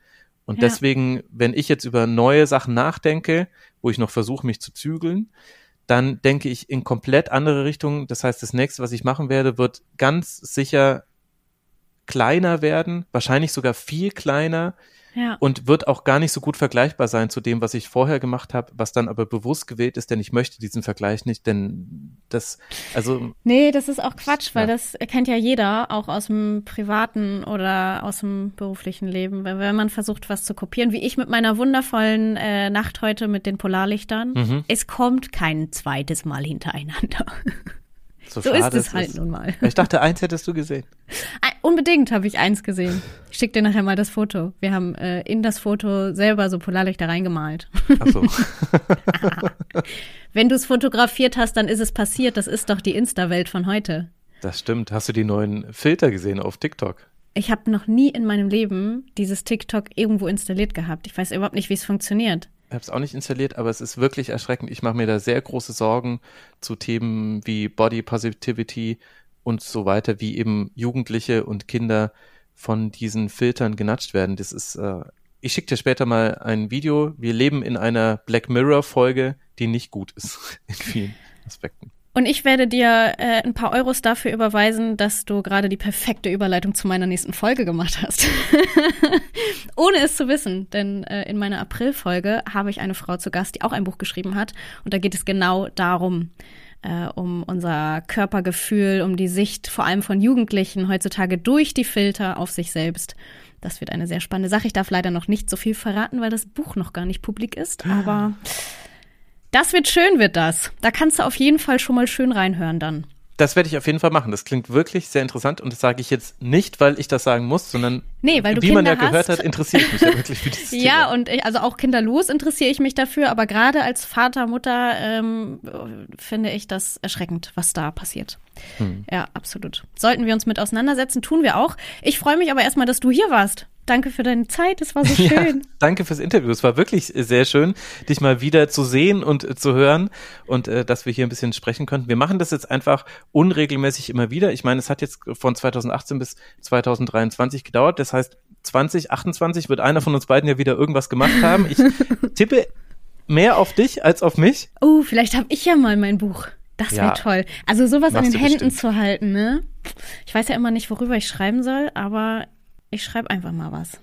Und Ja. deswegen, wenn ich jetzt über neue Sachen nachdenke, wo ich noch versuche, mich zu zügeln, dann denke ich in komplett andere Richtungen. Das heißt, das nächste, was ich machen werde, wird ganz sicher kleiner werden, wahrscheinlich sogar viel kleiner Ja. und wird auch gar nicht so gut vergleichbar sein zu dem, was ich vorher gemacht habe, was dann aber bewusst gewählt ist, denn ich möchte diesen Vergleich nicht, denn das, also Nee, das ist auch Quatsch, weil Ja. das kennt ja jeder, auch aus dem privaten oder aus dem beruflichen Leben. Wenn, wenn man versucht, was zu kopieren, wie ich mit meiner wundervollen äh, Nacht heute mit den Polarlichtern, Mhm. es kommt kein zweites Mal hintereinander. so, So ist es halt nun mal. Ich dachte, eins hättest du gesehen. Unbedingt habe ich eins gesehen. Ich schick dir nachher mal das Foto. Wir haben äh, in das Foto selber so Polarlichter reingemalt. Ach so. Wenn du es fotografiert hast, dann ist es passiert. Das ist doch die Insta-Welt von heute. Das stimmt. Hast du die neuen Filter gesehen auf TikTok? Ich habe noch nie in meinem Leben dieses TikTok irgendwo installiert gehabt. Ich weiß überhaupt nicht, wie es funktioniert. Ich habe es auch nicht installiert, aber es ist wirklich erschreckend. Ich mache mir da sehr große Sorgen zu Themen wie Body Positivity und so weiter, wie eben Jugendliche und Kinder von diesen Filtern genatscht werden. Das ist, äh, ich schicke dir später mal ein Video. Wir leben in einer Black Mirror Folge, die nicht gut ist in vielen Aspekten. Und ich werde dir äh, ein paar Euros dafür überweisen, dass du gerade die perfekte Überleitung zu meiner nächsten Folge gemacht hast. Ohne es zu wissen, denn äh, in meiner April-Folge habe ich eine Frau zu Gast, die auch ein Buch geschrieben hat. Und da geht es genau darum, äh, um unser Körpergefühl, um die Sicht vor allem von Jugendlichen heutzutage durch die Filter auf sich selbst. Das wird eine sehr spannende Sache. Ich darf leider noch nicht so viel verraten, weil das Buch noch gar nicht publik ist, aber das wird schön, wird das. Da kannst du auf jeden Fall schon mal schön reinhören dann. Das werde ich auf jeden Fall machen. Das klingt wirklich sehr interessant und das sage ich jetzt nicht, weil ich das sagen muss, sondern Nee, weil du wie man ja Kinder gehört hast. hat, interessiere ich mich ja wirklich für dieses Ja, Thema. und ich, also auch kinderlos interessiere ich mich dafür, aber gerade als Vater, Mutter ähm, finde ich das erschreckend, was da passiert. Hm. Ja, absolut. Sollten wir uns mit auseinandersetzen, tun wir auch. Ich freue mich aber erstmal, dass du hier warst. Danke für deine Zeit, es war so Ja, schön. danke fürs Interview. Es war wirklich sehr schön, dich mal wieder zu sehen und äh, zu hören und äh, dass wir hier ein bisschen sprechen konnten. Wir machen das jetzt einfach unregelmäßig immer wieder. Ich meine, es hat jetzt von 2018 bis 2023 gedauert. Das heißt, 2028 wird einer von uns beiden ja wieder irgendwas gemacht haben. Ich tippe mehr auf dich als auf mich. Oh, vielleicht habe ich ja mal mein Buch. Das wäre Ja. toll. Also sowas in den Händen bestimmt. zu halten, ne? Ich weiß ja immer nicht, worüber ich schreiben soll, aber ich schreibe einfach mal was.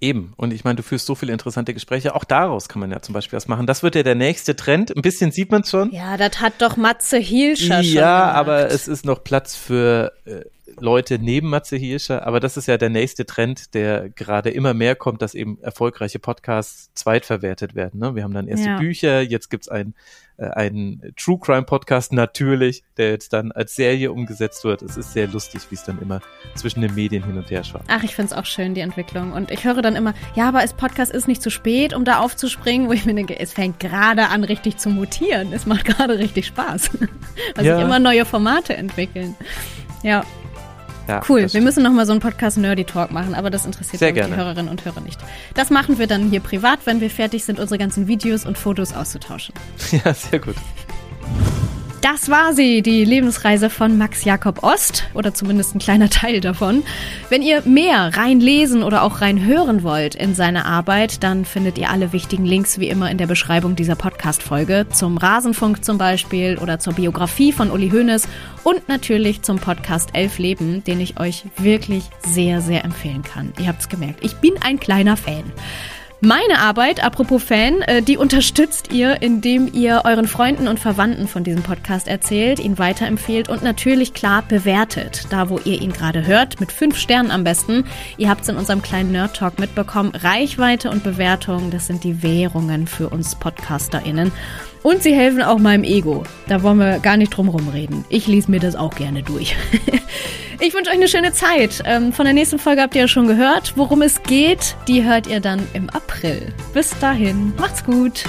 Eben. Und ich meine, du führst so viele interessante Gespräche. Auch daraus kann man ja zum Beispiel was machen. Das wird ja der nächste Trend. Ein bisschen sieht man es schon. Ja, das hat doch Matze Hielscher schon Ja, aber es ist noch Platz für äh, Leute neben Matze Hirscher. Aber das ist ja der nächste Trend, der gerade immer mehr kommt, dass eben erfolgreiche Podcasts zweitverwertet werden. Ne? Wir haben dann erste Ja. Bücher, jetzt gibt's ein äh, einen True Crime Podcast natürlich, der jetzt dann als Serie umgesetzt wird. Es ist sehr lustig, wie es dann immer zwischen den Medien hin und her schwankt. Ach, ich find's auch schön, die Entwicklung. Und ich höre dann immer, ja, aber als Podcast ist nicht zu spät, um da aufzuspringen, wo ich mir denke, es fängt gerade an, richtig zu mutieren. Es macht gerade richtig Spaß. Weil Ja. sich immer neue Formate entwickeln. Ja, Ja, cool. Wir müssen noch mal so einen Podcast Nerdy Talk machen, aber das interessiert die. Hörerinnen und Hörer nicht. Das machen wir dann hier privat, wenn wir fertig sind, unsere ganzen Videos und Fotos auszutauschen. Ja, sehr gut. Das war sie, die Lebensreise von Max Jakob Ost oder zumindest ein kleiner Teil davon. Wenn ihr mehr reinlesen oder auch reinhören wollt in seine Arbeit, dann findet ihr alle wichtigen Links wie immer in der Beschreibung dieser Podcast-Folge zum Rasenfunk zum Beispiel oder zur Biografie von Uli Hoeneß und natürlich zum Podcast Elf Leben, den ich euch wirklich sehr, sehr empfehlen kann. Ihr habt's gemerkt, ich bin ein kleiner Fan. Meine Arbeit, apropos Fan, äh, die unterstützt ihr, indem ihr euren Freunden und Verwandten von diesem Podcast erzählt, ihn weiterempfehlt und natürlich klar bewertet. Da, wo ihr ihn gerade hört, mit fünf Sternen am besten. Ihr habt es in unserem kleinen Nerd Talk mitbekommen. Reichweite und Bewertung, das sind die Währungen für uns PodcasterInnen. Und sie helfen auch meinem Ego. Da wollen wir gar nicht drum rumreden. Ich lese mir das auch gerne durch. Ich wünsche euch eine schöne Zeit. Ähm, Von der nächsten Folge habt ihr ja schon gehört. Worum es geht, die hört ihr dann im April. Bis dahin, macht's gut.